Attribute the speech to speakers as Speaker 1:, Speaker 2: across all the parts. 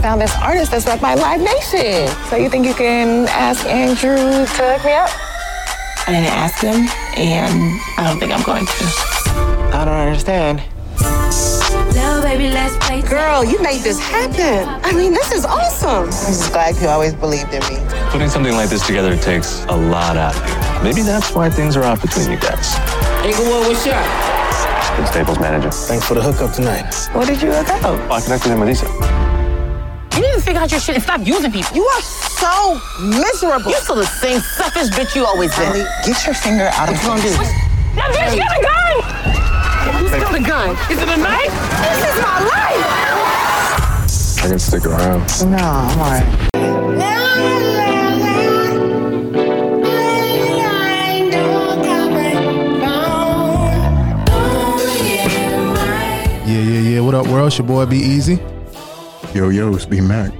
Speaker 1: found this artist that's rep my Live Nation. So you think you can ask Andrew to hook me up? I didn't ask him, and I don't think I'm going to. I don't understand.
Speaker 2: baby, let's play.
Speaker 1: Girl, you made this happen. I mean, this is awesome. I'm just glad you always believed in me.
Speaker 3: Putting something like this together takes a lot out of you. Maybe that's why things are off between you guys.
Speaker 4: Inglewood, what's up?
Speaker 3: Good Staples manager.
Speaker 5: Thanks for the hookup tonight.
Speaker 1: What did you hook up?
Speaker 3: Oh, I connected him with Issa.
Speaker 6: You need to figure out your shit and stop using people.
Speaker 1: You are so miserable.
Speaker 6: You're still the same selfish bitch you always been.
Speaker 1: Ellie, get your finger out of
Speaker 6: What you gonna do?
Speaker 1: That
Speaker 6: bitch got a gun! Who's got a gun? Is it a knife?
Speaker 1: This is my life.
Speaker 3: I can stick around.
Speaker 1: No, I'm all right.
Speaker 7: Yeah, yeah, yeah. What up, world? It's your boy Be Easy.
Speaker 8: Yo, yo, it's B Mac.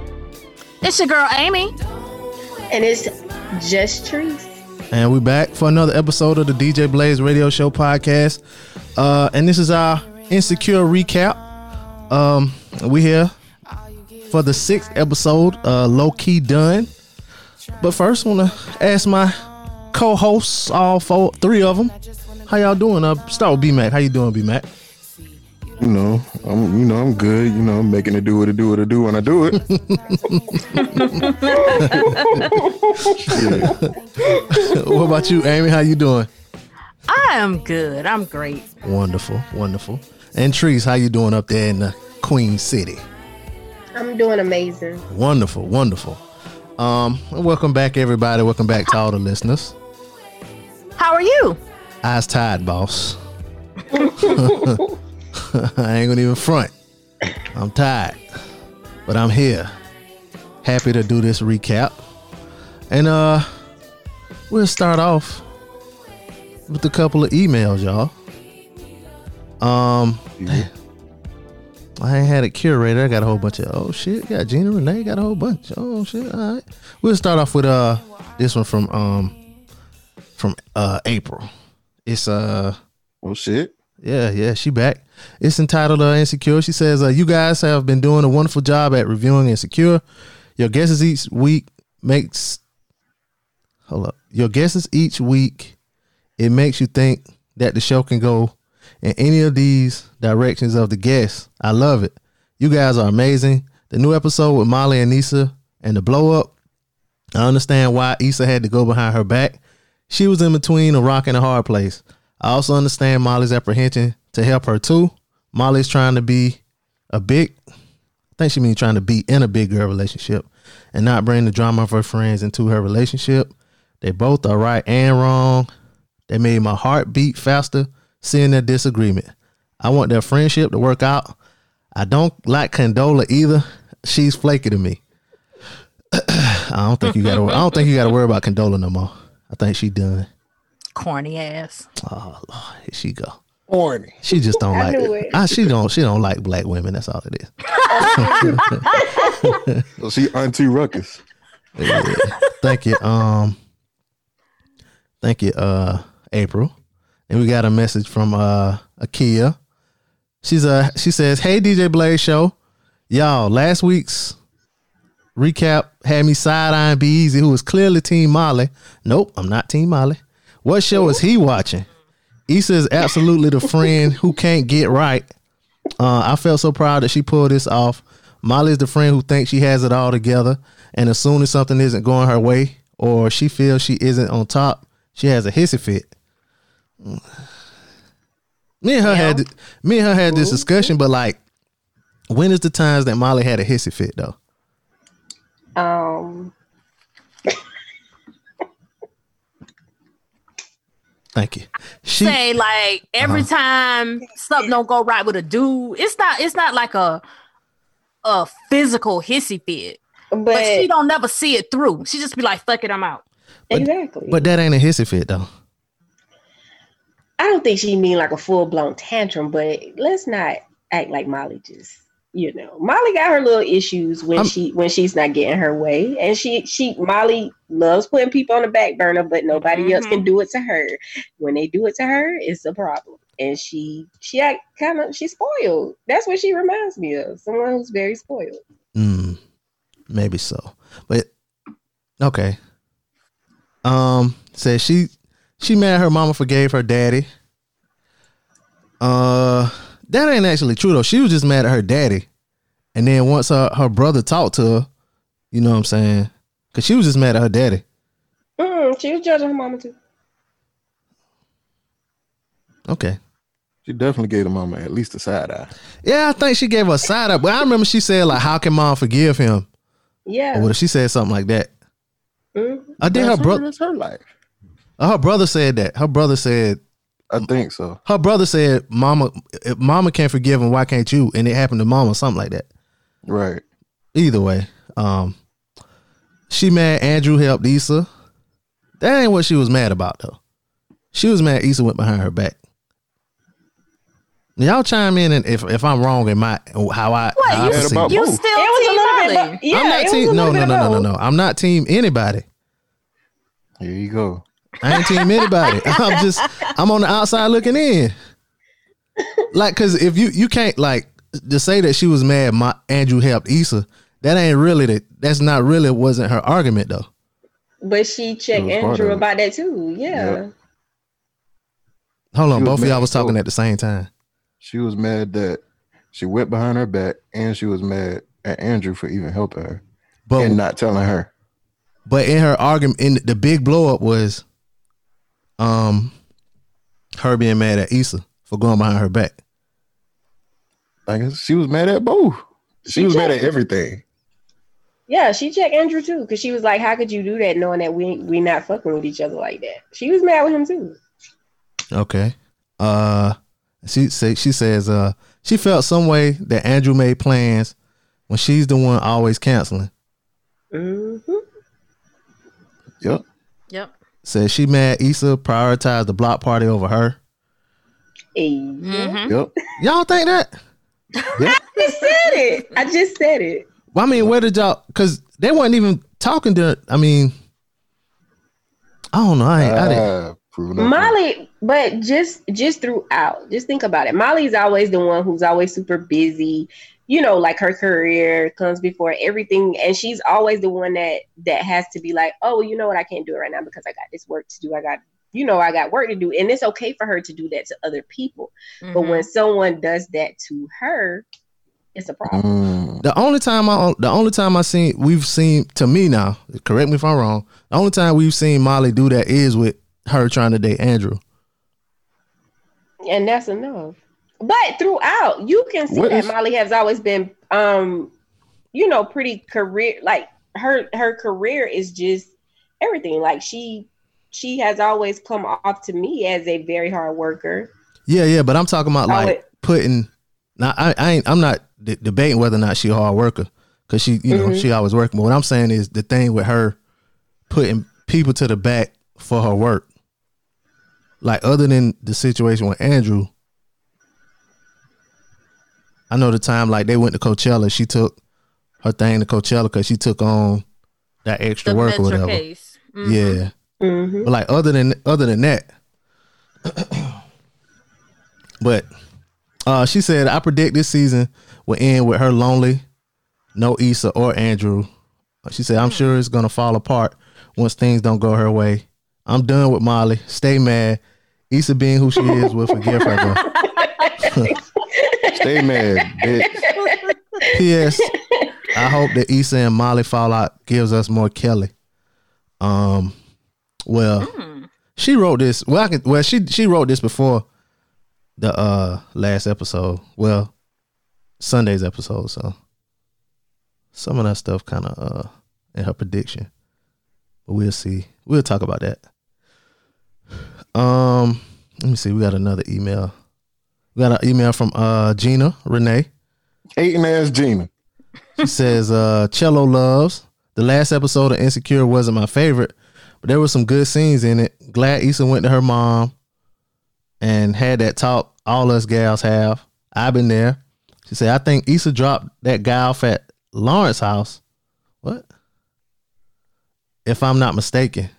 Speaker 9: It's your girl Amy.
Speaker 10: And it's just Treese.
Speaker 7: And we're back for another episode of the DJ Blaze Radio Show podcast. Uh, and this is our insecure recap. Um, we here for the sixth episode, uh, low key done. But first, want to ask my co-hosts, all four, three of them, how y'all doing? Uh, start with B Mac. How you doing, B Mac?
Speaker 8: You know, I'm you know I'm good. You know, I'm making it do what it do what it do when I do it.
Speaker 7: what about you, Amy? How you doing?
Speaker 9: I am good. I'm great.
Speaker 7: Wonderful, wonderful. And Treese, how you doing up there in the Queen City?
Speaker 10: I'm doing amazing.
Speaker 7: Wonderful, wonderful. Um, welcome back, everybody. Welcome back to all the listeners.
Speaker 9: How are you?
Speaker 7: Eyes tired, boss. I ain't gonna even front. I'm tired, but I'm here. Happy to do this recap, and uh, we'll start off with a couple of emails, y'all. Um, I ain't had a curator. I got a whole bunch of oh shit. Got Gina Renee. Got a whole bunch. Oh shit. All right. We'll start off with uh this one from um from uh April. It's uh
Speaker 8: oh shit.
Speaker 7: Yeah, yeah, she back. It's entitled uh, Insecure. She says, uh, You guys have been doing a wonderful job at reviewing Insecure. Your guesses each week makes hold up. Your guesses each week, it makes you think that the show can go in any of these directions of the guests. I love it. You guys are amazing. The new episode with Molly and Issa and the blow up. I understand why Issa had to go behind her back. She was in between a rock and a hard place. I also understand Molly's apprehension to help her too. Molly's trying to be a big, I think she means trying to be in a big girl relationship and not bring the drama of her friends into her relationship. They both are right and wrong. They made my heart beat faster seeing their disagreement. I want their friendship to work out. I don't like Condola either. She's flaky to me. I don't think you gotta I don't think you gotta worry about Condola no more. I think she done.
Speaker 9: Corny ass.
Speaker 7: Oh Lord, here she go.
Speaker 5: Corny.
Speaker 7: She just don't
Speaker 10: I
Speaker 7: like
Speaker 10: knew
Speaker 7: it.
Speaker 10: it.
Speaker 7: Ah, she don't she don't like black women. That's all it is.
Speaker 8: So she Auntie Ruckus.
Speaker 7: Yeah. Thank you. Um thank you, uh, April. And we got a message from uh Akia. She's uh she says, Hey DJ Blaze Show. Y'all, last week's recap had me side eyeing Be Easy, who was clearly Team Molly. Nope, I'm not Team Molly. What show is he watching? Issa is absolutely the friend who can't get right. Uh, I felt so proud that she pulled this off. Molly is the friend who thinks she has it all together, and as soon as something isn't going her way or she feels she isn't on top, she has a hissy fit. Me and her had me and her had this discussion, but like, when is the times that Molly had a hissy fit though?
Speaker 10: Um,
Speaker 7: Thank you. She
Speaker 9: Say like every
Speaker 7: Uh-huh.
Speaker 9: time something don't go right with a dude, it's not it's not like a a physical hissy fit. But,
Speaker 10: but,
Speaker 9: she don't never see it through. She just be like, fuck it, I'm out.
Speaker 10: exactly.
Speaker 7: but that ain't a hissy fit though.
Speaker 10: I don't think she mean like a full blown tantrum, but let's not act like Molly just you know Molly got her little issues when
Speaker 7: I'm-
Speaker 10: she when she's not getting her way, and she she Molly loves putting people on the back burner, but nobody else can do it to her. When they do it to her, it's a problem, and she she kind of she's spoiled. That's what she reminds me of, someone who's very spoiled.
Speaker 7: Mm. Maybe so. But okay. Um says she she mad her mama forgave her daddy. Uh that ain't actually true though. She was just mad at her daddy. And then once her, her brother talked to her, you know what I'm saying? Cause she was just mad at her daddy.
Speaker 10: Mm, she was judging her mama too.
Speaker 7: Okay.
Speaker 8: She definitely gave the mama at least a side eye.
Speaker 7: Yeah, I think she gave her a side up. But I remember she said like, "How can mom forgive him?"
Speaker 10: Yeah.
Speaker 7: Or what if she said something like that?
Speaker 10: Mhm.
Speaker 7: I did her
Speaker 8: That's her,
Speaker 7: brother.
Speaker 8: that's her life.
Speaker 7: Her brother said that. Her brother said.
Speaker 8: I think so.
Speaker 7: Her brother said, "Mama, if Mama can't forgive him. Why can't you?" And it happened to Mama, something like that.
Speaker 8: Right.
Speaker 7: Either way, um, she mad Andrew helped Issa. That ain't what she was mad about though. She was mad Issa went behind her back. Y'all chime in and if if I'm wrong in my how I
Speaker 9: What
Speaker 7: how
Speaker 9: you,
Speaker 7: perceive
Speaker 8: about
Speaker 7: it.
Speaker 9: you still
Speaker 10: It was a little bit.
Speaker 9: Molly?
Speaker 10: Yeah,
Speaker 7: I'm not
Speaker 10: it was
Speaker 7: team.
Speaker 10: a
Speaker 7: No,
Speaker 10: little
Speaker 7: no,
Speaker 10: bit
Speaker 7: no, no,
Speaker 10: of
Speaker 7: no,
Speaker 10: both.
Speaker 7: no. I'm not team anybody.
Speaker 8: Here you go.
Speaker 7: I ain't team anybody. I'm just I'm on the outside looking in. Like, cause if you you can't like to say that she was mad, my Andrew helped Issa. That ain't really the. That's not really wasn't her argument though.
Speaker 10: But she checked
Speaker 8: It was part
Speaker 10: Andrew about that too. Yeah.
Speaker 8: Yep.
Speaker 7: Hold on, both of y'all was talking
Speaker 8: too.
Speaker 7: at the same time.
Speaker 8: She was mad that she went behind her back and she was mad at Andrew for even helping her
Speaker 7: But
Speaker 8: and not telling her.
Speaker 7: but in her argument, in the big blow up was, um, her being mad at Issa for going behind her back.
Speaker 8: I guess she was mad at both. She,
Speaker 10: She
Speaker 8: was mad at everything.
Speaker 10: Yeah, she checked Andrew too because she was like, "How could you do that, knowing that we we not fucking with each other like that?" She was mad with him too.
Speaker 7: Okay. Uh she say she says uh she felt some way that Andrew made plans when she's the one always canceling.
Speaker 10: hmm
Speaker 8: Yep.
Speaker 9: Yep.
Speaker 7: Says she mad Issa prioritized the block party over her.
Speaker 9: Mm-hmm.
Speaker 8: Yep.
Speaker 7: Y'all think that?
Speaker 8: Yep.
Speaker 10: I said it. I just said it.
Speaker 7: Well, I mean, where did y'all? Because they weren't even talking to. I mean, I don't know. I, ain't, I didn't.
Speaker 8: Ah, proving up.
Speaker 10: Molly, but just just throughout, just think about it. Molly's always the one who's always super busy. You know, like her career comes before everything, and she's always the one that that has to be like, oh, you know what, I can't do it right now because I got this work to do. I got, you know, I got work to do, and it's okay for her to do that to other people.
Speaker 9: Mm-hmm.
Speaker 10: But when someone does that to her, it's a problem.
Speaker 8: Mm,
Speaker 7: The only time I, the only time I seen, we've seen to me now. Correct me if I'm wrong. The only time we've seen Molly do that is with her trying to date Andrew.
Speaker 10: and that's enough. But throughout, you can see
Speaker 8: What
Speaker 10: that
Speaker 8: is-
Speaker 10: Molly has always been, um, you know, pretty career. Like her her career is just everything. Like she she has always come off to me as a very hard worker.
Speaker 7: Yeah, yeah, but I'm talking about like putting. Now, I, I ain't. I'm not de- debating whether or not she a hard worker because she, you know,
Speaker 10: Mhm.
Speaker 7: she always working. But what I'm saying is the thing with her putting people to the back for her work. Like other than the situation with Andrew, I know the time like they went to Coachella. She took her thing to Coachella because she took on that extra
Speaker 9: The
Speaker 7: work or whatever.
Speaker 9: case. Mhm.
Speaker 7: Yeah.
Speaker 10: Mm-hmm.
Speaker 7: But like other than other than that, but uh, she said I predict this season will end with her lonely, no Issa or Andrew. She said I'm sure it's gonna fall apart once things don't go her way. I'm done with Molly. Stay mad. Issa being who she is will forgive her though.
Speaker 8: stay mad, bitch.
Speaker 7: P.S. I hope that Issa and Molly fallout gives us more Kelly. Um, well, she wrote this. Well, I can, well, she she wrote this before the uh last episode. Well, Sunday's episode. So some of that stuff kind of uh in her prediction, but we'll see. We'll talk about that. Um, let me see. We got another email. We got an email from uh Gina Renee.
Speaker 8: Hating ass Gina.
Speaker 7: She says, uh, Cello loves. The last episode of Insecure wasn't my favorite, but there were some good scenes in it. Glad Issa went to her mom and had that talk all us gals have. I've been there. She said, I think Issa dropped that guy off at Lawrence house. What? If I'm not mistaken.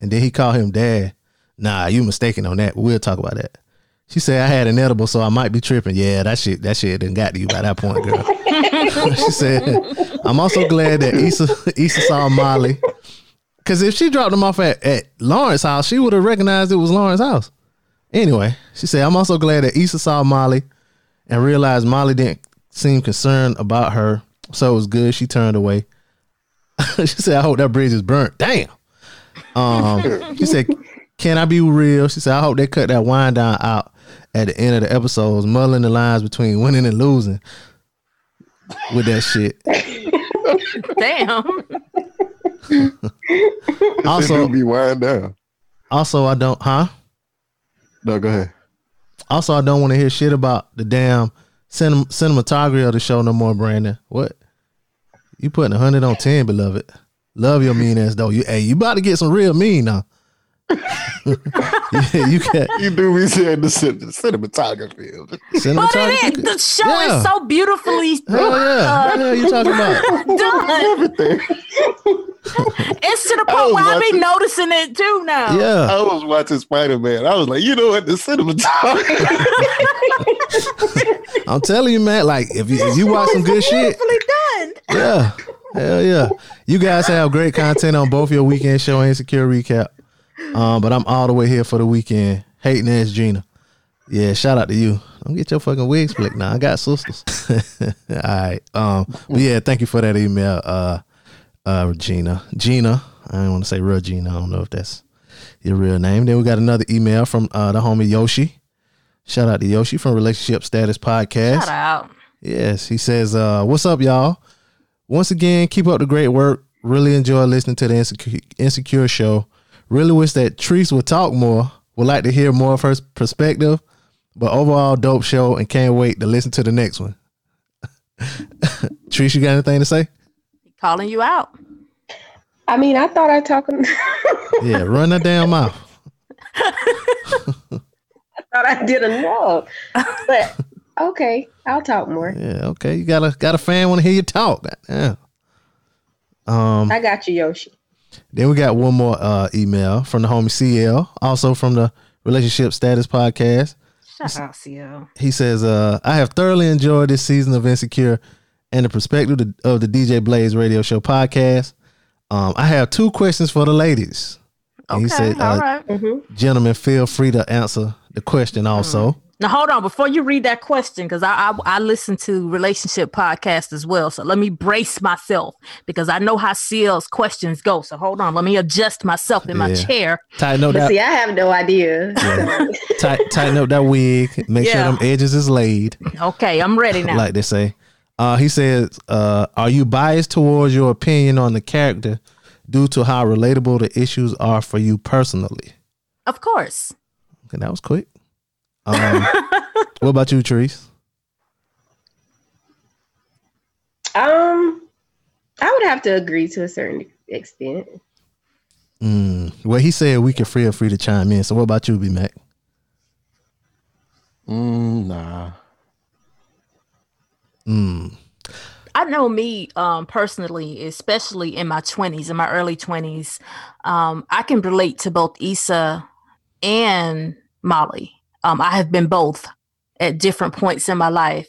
Speaker 7: And then he called him dad. Nah, you mistaken on that. We'll talk about that. She said I had an edible, so I might be tripping. Yeah, that shit, that shit didn't got to you by that point, girl. she said, I'm also glad that Issa Issa saw Molly. Cause if she dropped them off at, at Lawrence house, she would have recognized it was Lawrence house. Anyway, she said, I'm also glad that Issa saw Molly and realized Molly didn't seem concerned about her. So it was good. She turned away. she said, I hope that bridge is burnt. Damn. Um, she said, Can I be real? She said, I hope they cut that wine down out at the end of the episodes, muddling the lines between winning and losing with that shit.
Speaker 9: Damn.
Speaker 7: Also,
Speaker 8: be wind down.
Speaker 7: also I don't huh?
Speaker 8: No, go ahead.
Speaker 7: Also, I don't want to hear shit about the damn cinem- cinematography of the show no more, Brandon. What? You putting a hundred on ten, beloved. Love your mean ass though. You hey, you about to get some real mean now. Yeah, you can
Speaker 8: You do be saying the, cin- the cinematography. of.
Speaker 9: But it oh, is. The show
Speaker 7: Yeah.
Speaker 9: is so beautifully
Speaker 7: Hell yeah. What the hell you talking about?
Speaker 9: done. It's to the point
Speaker 8: was
Speaker 9: where I be noticing it too now.
Speaker 7: Yeah.
Speaker 8: I was watching Spider Man. I was like, you know what? The cinematography.
Speaker 7: I'm telling you, man, like if you, if you watch some good shit,
Speaker 9: Beautifully done.
Speaker 7: yeah. Hell yeah. You guys have great content on both your weekend show and secure Recap. Um, but I'm all the way here for the weekend. Hating ass Gina. Yeah, shout out to you. Don't get your fucking wig split now. I got sisters. all right. Um, but yeah, thank you for that email, uh uh Gina. Gina. I don't want to say real Gina. I don't know if that's your real name. Then we got another email from uh the homie Yoshi. Shout out to Yoshi from Relationship Status Podcast.
Speaker 9: Shout out.
Speaker 7: Yes, he says, uh, "What's up, y'all? Once again, keep up the great work. Really enjoy listening to the Insecure, Insecure show. Really wish that Treese would talk more. Would like to hear more of her perspective. But overall, dope show, and can't wait to listen to the next one. Treese, you got anything to say?
Speaker 9: Calling you out.
Speaker 10: I mean, I thought I talking.
Speaker 7: Yeah, run that damn mouth.
Speaker 10: I thought I did enough. But okay, I'll talk more.
Speaker 7: Yeah, okay. You got a got a fan want to hear you talk. Yeah. Um.
Speaker 10: I got you, Yoshi.
Speaker 7: Then we got one more uh, email from the homie CL, also from the Relationship Status Podcast.
Speaker 9: Shout out, CL.
Speaker 7: He says, uh, I have thoroughly enjoyed this season of Insecure and the perspective of the, DJ Blaze radio show podcast. Um, I have two questions for the ladies. And
Speaker 9: Okay,
Speaker 7: he said,
Speaker 9: all
Speaker 7: uh,
Speaker 9: right.
Speaker 10: Mm-hmm.
Speaker 7: gentlemen, feel free to answer the question also.
Speaker 9: Now hold on before you read that question because I, I I listen to relationship podcast as well. So let me brace myself because I know how CL's questions go. So hold on, let me adjust myself in my chair.
Speaker 7: Tighten up that
Speaker 10: see, I have no idea.
Speaker 7: tight, tighten up that wig. Make
Speaker 9: Yeah.
Speaker 7: sure them edges is laid,
Speaker 9: Okay, I'm ready now.
Speaker 7: like they say. Uh, he says, uh, "Are you biased towards your opinion on the character due to how relatable the issues are for you personally?"
Speaker 9: of course.
Speaker 7: Okay, that was quick. Um, what about you, Therese?
Speaker 10: Um, I would have to agree to a certain extent.
Speaker 7: Mm, well, he said we can feel free to chime in. So, what about you, B Mac?
Speaker 8: Mm, nah.
Speaker 7: Mm,
Speaker 9: I know me um, personally, especially in my 20s, in my early 20s, um, I can relate to both Issa and Molly. Um, I have been both at different points in my life.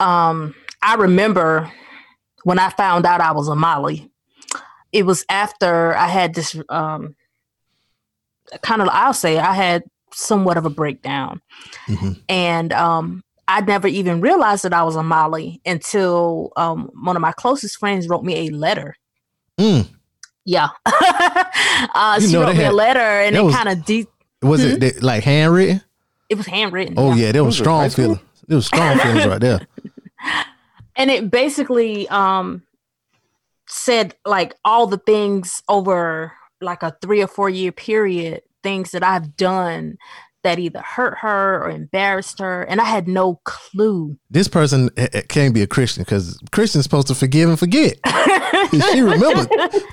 Speaker 9: Um, I remember when I found out I was a Molly, it was after I had this um, kind of, I'll say, I had somewhat of a breakdown.
Speaker 7: mhm.
Speaker 9: And um, I never even realized that I was a Molly until um, one of my closest friends wrote me a letter.
Speaker 7: Mm.
Speaker 9: Yeah. uh, she wrote me a letter and it
Speaker 7: was-
Speaker 9: kind of deep.
Speaker 7: Was it like handwritten?
Speaker 9: It was handwritten.
Speaker 7: Oh yeah, there was
Speaker 8: Was
Speaker 7: strong
Speaker 8: high school?
Speaker 7: feelings. There was strong feelings right there.
Speaker 9: and it basically um said like all the things over like a three or four year period things that i've done that either hurt her or embarrassed her and i had no clue
Speaker 7: This person eh, eh, can't be a Christian because Christian's supposed to forgive and forget. she remembered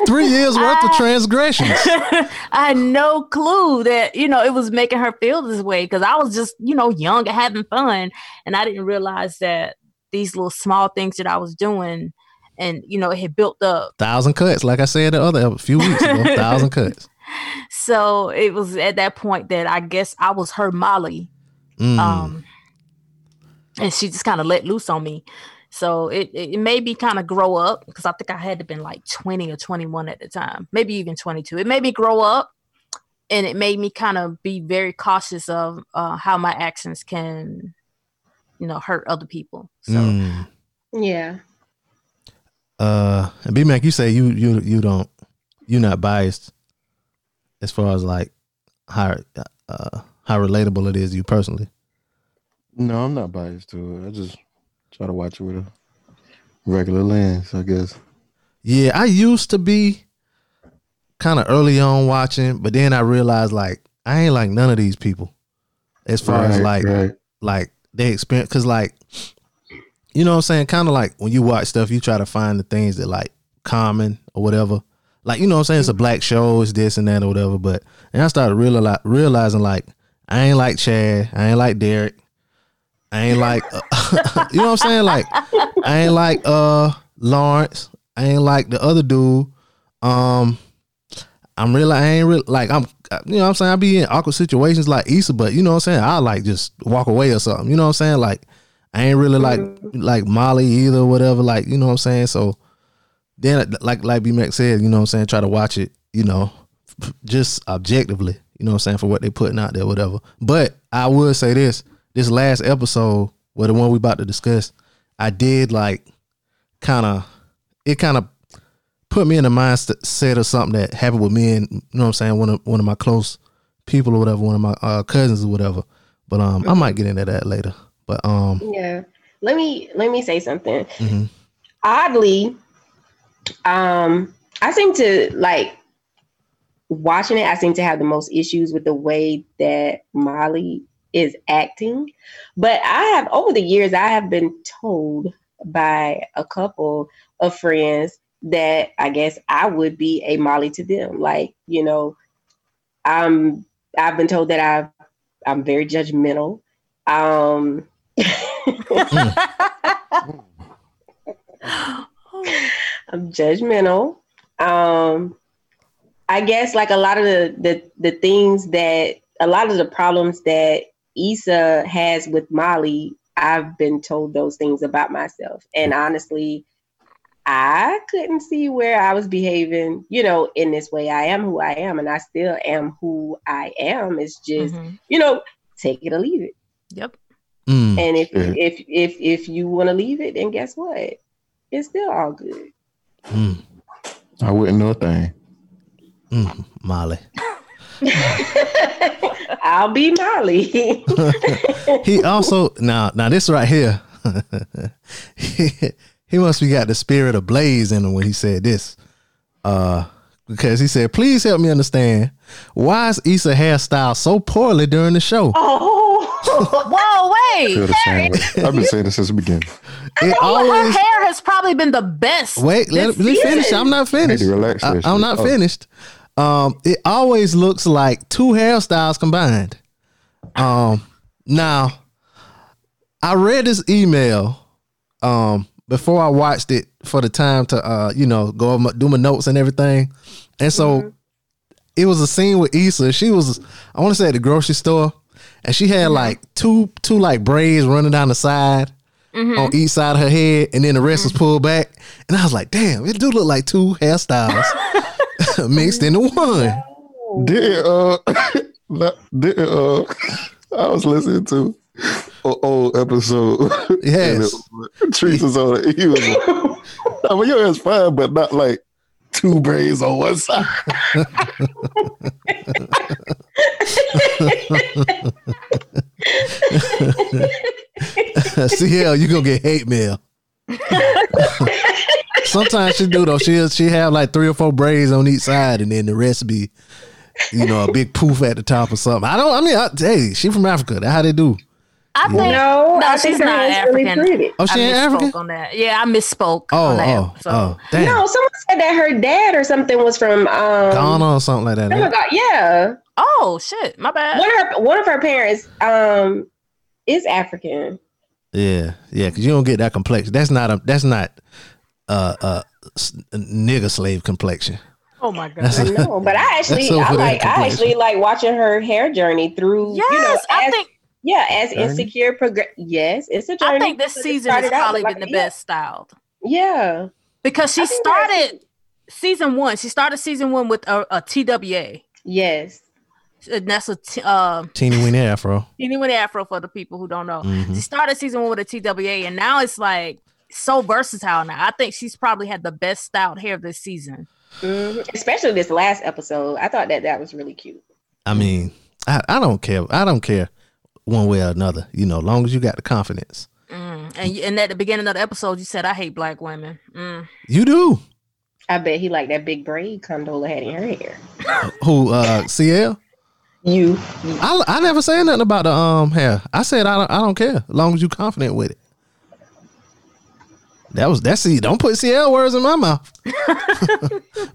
Speaker 7: three years worth of transgressions.
Speaker 9: i had no clue that you know it was making her feel this way because i was just you know young and having fun and i didn't realize that these little small things that i was doing and you know it had built up
Speaker 7: Thousand cuts, like I said the other a few weeks ago. thousand cuts.
Speaker 9: So it was at that point that I guess I was her Molly.
Speaker 7: Mm.
Speaker 9: Um, and she just kind of let loose on me. So it, it made me kind of grow up because I think I had to been like 20 or 21 at the time, maybe even 22. It made me grow up and it made me kind of be very cautious of uh, how my actions can, you know, hurt other people. So
Speaker 7: Mm.
Speaker 10: Yeah.
Speaker 7: Uh, and B Mac, you say you you you don't you're not biased as far as like how uh how relatable it is to you personally.
Speaker 8: No, I'm not biased to it. I just try to watch it with a regular lens, I guess.
Speaker 7: Yeah, I used to be kind of early on watching, but then I realized like I ain't like none of these people as far as like
Speaker 8: right.
Speaker 7: like they experience because like you know what I'm saying kind of like when you watch stuff you try to find the things that like common or whatever like you know what I'm saying? It's a black show it's this and that or whatever but and I started reali- realizing like I ain't like Chad I ain't like Derek I ain't like uh, you know what I'm saying? Like I ain't like uh Lawrence I ain't like the other dude. Um I'm really I ain't really like I'm you know what I'm saying? I be in awkward situations like Issa but you know what I'm saying? I like just walk away or something you know what I'm saying? Like I ain't really like like Molly either whatever like you know what I'm saying? So then like like B Mac said you know what I'm saying try to watch it you know just objectively you know what I'm saying for what they putting out there whatever but I would say this this last episode well the one we about to discuss I did like kind of it kind of put me in the mindset of something that happened with me and you know what I'm saying one of one of my close people or whatever one of my uh, cousins or whatever but um I might get into that later but um
Speaker 10: Yeah. Let me let me say something.
Speaker 7: mhm.
Speaker 10: Oddly, um, I seem to like watching it. I seem to have the most issues with the way that Molly is acting. But I have over the years, I have been told by a couple of friends that I guess I would be a Molly to them. Like, you know, I'm I've been told that I've I'm very judgmental. Um I'm judgmental. Um, I guess like a lot of the, the the things that a lot of the problems that Issa has with Molly, I've been told those things about myself. And honestly, I couldn't see where I was behaving, you know, in this way. I am who I am, and I still am who I am. It's just,
Speaker 9: Mhm.
Speaker 10: you know, take it or leave it.
Speaker 9: Yep.
Speaker 7: Mm.
Speaker 10: And if
Speaker 8: Yeah.
Speaker 10: if if if you want to leave it, then guess what? It's still all good.
Speaker 7: Mm.
Speaker 8: I wouldn't know a thing.
Speaker 7: Mm. Molly
Speaker 10: I'll be Molly.
Speaker 7: he also now now this right here he, he must be got the spirit of blaze in him when he said this uh because he said please help me understand why is Issa hairstyle so poorly during the show
Speaker 10: oh,
Speaker 9: Whoa,
Speaker 8: Feel the same way. I've been saying this since the beginning.
Speaker 7: it
Speaker 9: Well, her
Speaker 7: always
Speaker 9: hair has probably been the best.
Speaker 7: wait let, let me finish i'm not finished
Speaker 8: Need relax
Speaker 7: I, I'm not
Speaker 8: Oh.
Speaker 7: finished um it always looks like two hairstyles combined um now i read this email um before i watched it for the time to uh you know go over my, do my notes and everything and so it was a scene with Issa. She was, I want to say, at the grocery store, and she had like two two like braids running down the side on each side of her head, and then the rest was pulled back. And I was like, damn, it do look like two hairstyles mixed into one.
Speaker 8: Did uh, did uh, I was listening to an old episode.
Speaker 7: Yes.
Speaker 8: Teresa's on it. He was like, I mean, your hair's fine, but not like two braids on one side.
Speaker 7: CL, you gonna get hate mail. Sometimes she do though. She she have like three or four braids on each side, and then the rest be, you know, a big poof at the top or something. I don't. I mean, I, hey, she from Africa. That's how they do.
Speaker 9: I think
Speaker 10: no,
Speaker 9: No,
Speaker 10: I
Speaker 9: she's
Speaker 10: think
Speaker 9: not
Speaker 10: hair's really
Speaker 9: African.
Speaker 10: pretty.
Speaker 7: Oh, she
Speaker 9: I
Speaker 7: ain't
Speaker 9: misspoke
Speaker 7: African.
Speaker 9: on that. Yeah, I misspoke
Speaker 7: Oh,
Speaker 9: on that.
Speaker 7: oh,
Speaker 9: so.
Speaker 7: oh, damn.
Speaker 10: No, someone said that her dad or something was from um
Speaker 7: Ghana or something like that.
Speaker 10: Oh my God, yeah.
Speaker 9: Oh shit, my bad.
Speaker 10: One of her one of her parents um is African.
Speaker 7: Yeah, yeah, because you don't get that complexion. That's not a. That's not uh uh s- nigga slave complexion.
Speaker 9: Oh my god.
Speaker 10: I know, but I actually I like I actually like watching her hair journey through.
Speaker 9: Yes,
Speaker 10: you know,
Speaker 9: I
Speaker 10: as-
Speaker 9: think
Speaker 10: Yeah, as
Speaker 8: Journey?
Speaker 10: insecure progress. Yes, it's a journey.
Speaker 9: I think this season has
Speaker 10: started out
Speaker 9: probably
Speaker 10: like-
Speaker 9: been the
Speaker 10: yeah,
Speaker 9: best styled
Speaker 10: Yeah,
Speaker 9: because she
Speaker 10: I think that's-
Speaker 9: started season one. She started season one with a, a TWA.
Speaker 10: yes.
Speaker 9: And that's a t- uh,
Speaker 7: Teeny weeny afro.
Speaker 9: teeny weeny afro for the people who don't know.
Speaker 7: Mhm.
Speaker 9: She started season one with a TWA, and now it's like so versatile. Now I think she's probably had the best styled hair this season.
Speaker 10: Mhm. Especially this last episode. I thought that that was really cute.
Speaker 7: I mean, I, I don't care. I don't care one way or another. You know, long as you got the confidence.
Speaker 9: Mm. And and at the beginning of the episode, you said I hate black women. Mm.
Speaker 7: You do.
Speaker 10: I bet he liked that big braid Condola had in her hair.
Speaker 7: Who? Uh, CL.
Speaker 10: You.
Speaker 7: I, I never said nothing about the um hair. I said I don't I don't care as long as you confident with it. That was that's see. Don't put CL words in my mouth.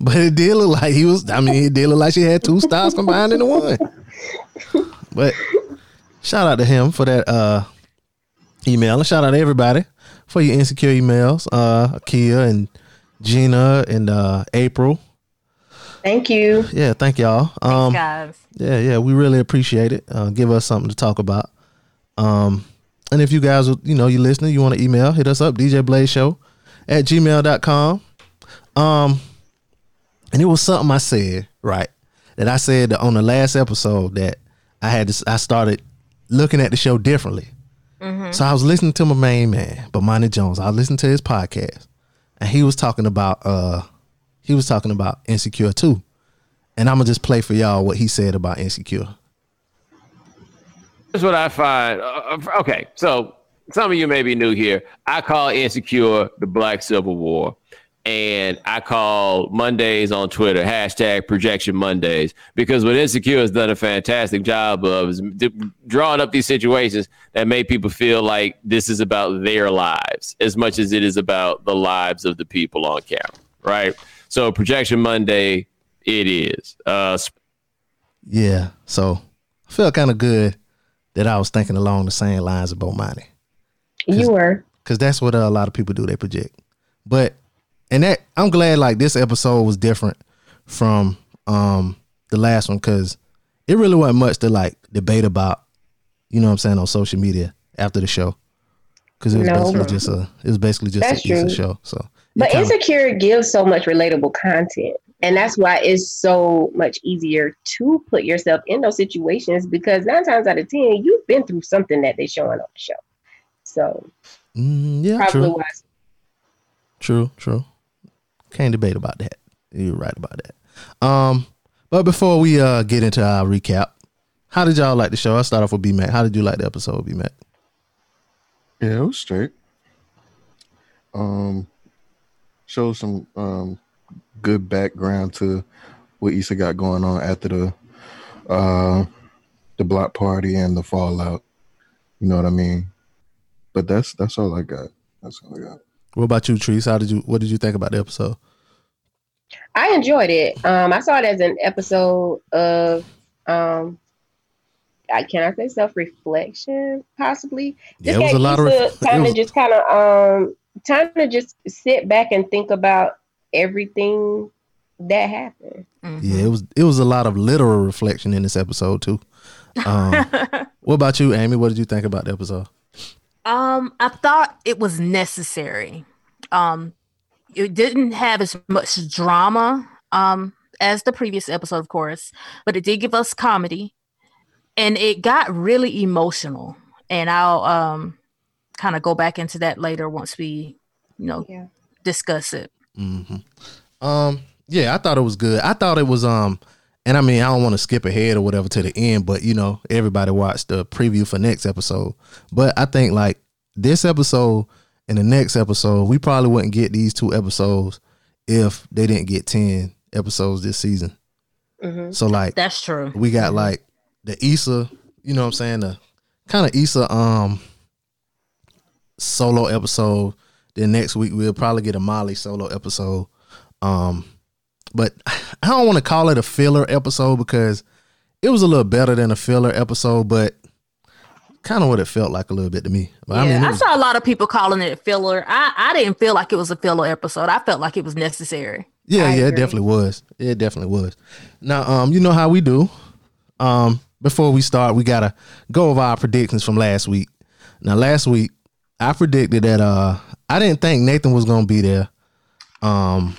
Speaker 7: but it did look like he was. I mean, it did look like she had two styles combined into one. But shout out to him for that uh email, and shout out to everybody for your insecure emails. Uh, Kia and Gina and uh April.
Speaker 10: Thank you.
Speaker 7: Yeah, thank y'all. Um,
Speaker 9: Guys,
Speaker 7: yeah, yeah, we really appreciate it. Uh, give us something to talk about. Um, and if you guys, you know, you're listening, you want to email, hit us up, DJ Blaze Show at gmail.com. Um, and it was something I said, right? That I said on the last episode that I had this, I started looking at the show differently. So I was listening to my main man, Bomani Jones. I was listening to his podcast, and he was talking about uh he was talking about Insecure too. And I'm gonna just play for y'all what he said about Insecure.
Speaker 4: Here's what I find. Uh, okay, so some of you may be new here. I call Insecure the Black Civil War. And I call Mondays on Twitter hashtag projection Mondays because what Insecure has done a fantastic job of is drawing up these situations that make people feel like this is about their lives as much as it is about the lives of the people on camera, right? So projection Monday, it is. Uh,
Speaker 7: Yeah. So I felt kind of good that I was thinking along the same lines of Bomani.
Speaker 10: You were.
Speaker 7: Cause that's what uh, a lot of people do. They project. But and that I'm glad like this episode was different from um the last one because it really wasn't much to like debate about. You know what I'm saying on social media after the show. Cause it was
Speaker 10: No.
Speaker 7: basically just a it was basically just
Speaker 10: That's
Speaker 7: show. So
Speaker 10: But
Speaker 7: kinda-
Speaker 10: Insecure gives so much relatable content. And that's why it's so much easier to put yourself in those situations because nine times out of 10, you've been through something that they're showing on the show. So
Speaker 7: Mm, yeah,
Speaker 10: probably
Speaker 7: true.
Speaker 10: wise.
Speaker 7: True, true. Can't debate about that. You're right about that. Um, but before we uh get into our recap, how did y'all like the show? I'll start off with B Mac. How did you like the episode, B Mac?
Speaker 8: Yeah, it was straight. Um, some um good background to what Issa got going on after the uh the block party and the fallout. You know what I mean? But that's that's all I got. That's all I got.
Speaker 7: What about you, Treese? How did you what did you think about the episode?
Speaker 10: I enjoyed it. Um, I saw it as an episode of um I can I say self reflection possibly.
Speaker 7: Yeah, it was a lot of it
Speaker 10: time
Speaker 7: was-
Speaker 10: to just kind of um time to just sit back and think about everything that happened.
Speaker 7: Yeah, it was it was a lot of literal reflection in this episode too. Um, what about you, Amy? What did you think about the episode?
Speaker 9: Um, I thought it was necessary. Um, it didn't have as much drama um as the previous episode, of course, but it did give us comedy, and it got really emotional. And I'll um kind of go back into that later once we, you know,
Speaker 10: Yeah.
Speaker 9: Discuss it.
Speaker 7: Um, yeah, I thought it was good. I thought it was um, and I mean, I don't want to skip ahead or whatever to the end, but you know, everybody watched the preview for next episode. But I think like this episode and the next episode, we probably wouldn't get these two episodes if they didn't get ten episodes this season.
Speaker 10: Mhm.
Speaker 7: So like
Speaker 9: That's true.
Speaker 7: we got like the Issa, you know what I'm saying, the kind of Issa um solo episode. Then next week we'll probably get a Molly solo episode. Um but I don't want to call it a filler episode because it was a little better than a filler episode, but kind of what it felt like a little bit to me. But
Speaker 9: yeah,
Speaker 7: I mean, it
Speaker 9: I saw a lot of people calling it filler. I, I didn't feel like it was a filler episode. I felt like it was necessary.
Speaker 7: Yeah,
Speaker 10: I
Speaker 7: yeah, it definitely was. It definitely was. Now, um, you know how we do. Um, before we start, we gotta go over our predictions from last week. Now, last week I predicted that uh I didn't think Nathan was gonna be there. Um,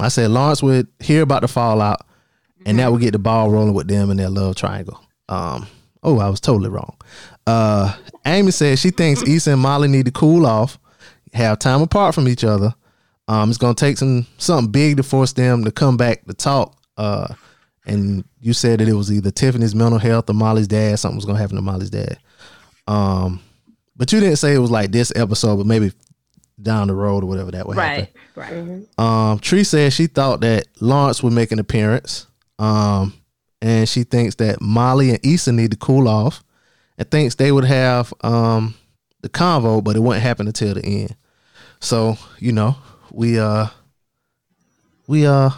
Speaker 7: I said Lawrence would hear about the fallout, and that would get the ball rolling with them and their love triangle. Um, oh, I was totally wrong. Uh, Amy said she thinks Issa and Molly need to cool off, have time apart from each other. Um, it's gonna take some something big to force them to come back to talk. Uh, and you said that it was either Tiffany's mental health or Molly's dad. Something was gonna happen to Molly's dad. Um, but you didn't say it was like this episode, but maybe down the road or whatever that would happen.
Speaker 9: Right, right.
Speaker 7: Um, Tree said she thought that Lawrence would make an appearance. Um, and she thinks that Molly and Issa need to cool off and thinks they would have um the convo, but it wouldn't happen until the end. So, you know, we uh we uh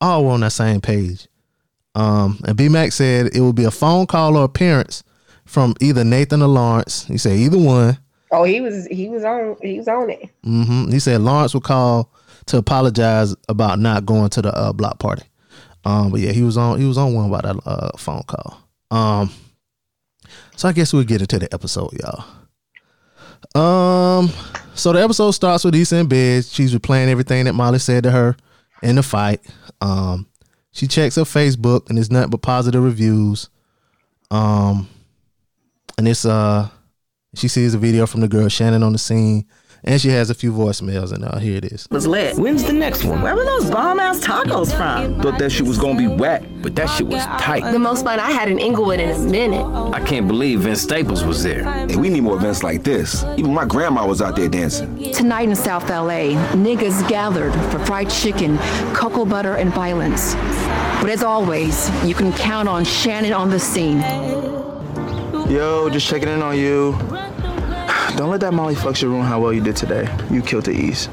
Speaker 7: all were on that same page. Um and B Mac said it would be a phone call or appearance from either Nathan or Lawrence. He said either one.
Speaker 10: Oh, he was he was on he was on it.
Speaker 7: Mm-hmm. He said Lawrence would call to apologize about not going to the uh, block party. Um, but yeah, he was on he was on one about that uh, phone call. Um, so I guess we'll get into the episode, y'all. Um, so the episode starts with Issa in bed. She's replaying everything that Molly said to her in the fight. Um, she checks her Facebook and it's nothing but positive reviews. Um, and it's uh, she sees a video from the girl Shannon on the scene, and she has a few voicemails, and uh, here it is.
Speaker 6: Was lit. When's the next one? Where were those bomb ass tacos from?
Speaker 11: Thought that shit was gonna be whack, but that shit was tight.
Speaker 12: The most fun I had in Inglewood in a minute.
Speaker 11: I can't believe Vince Staples was there.
Speaker 13: Hey, we need more events like this. Even my grandma was out there dancing.
Speaker 14: Tonight in South LA, niggas gathered for fried chicken, cocoa butter, and violence. But as always, you can count on Shannon on the scene.
Speaker 15: Yo, just checking in on you. Don't let that Molly fuck shit ruin how well you did today. You killed the East.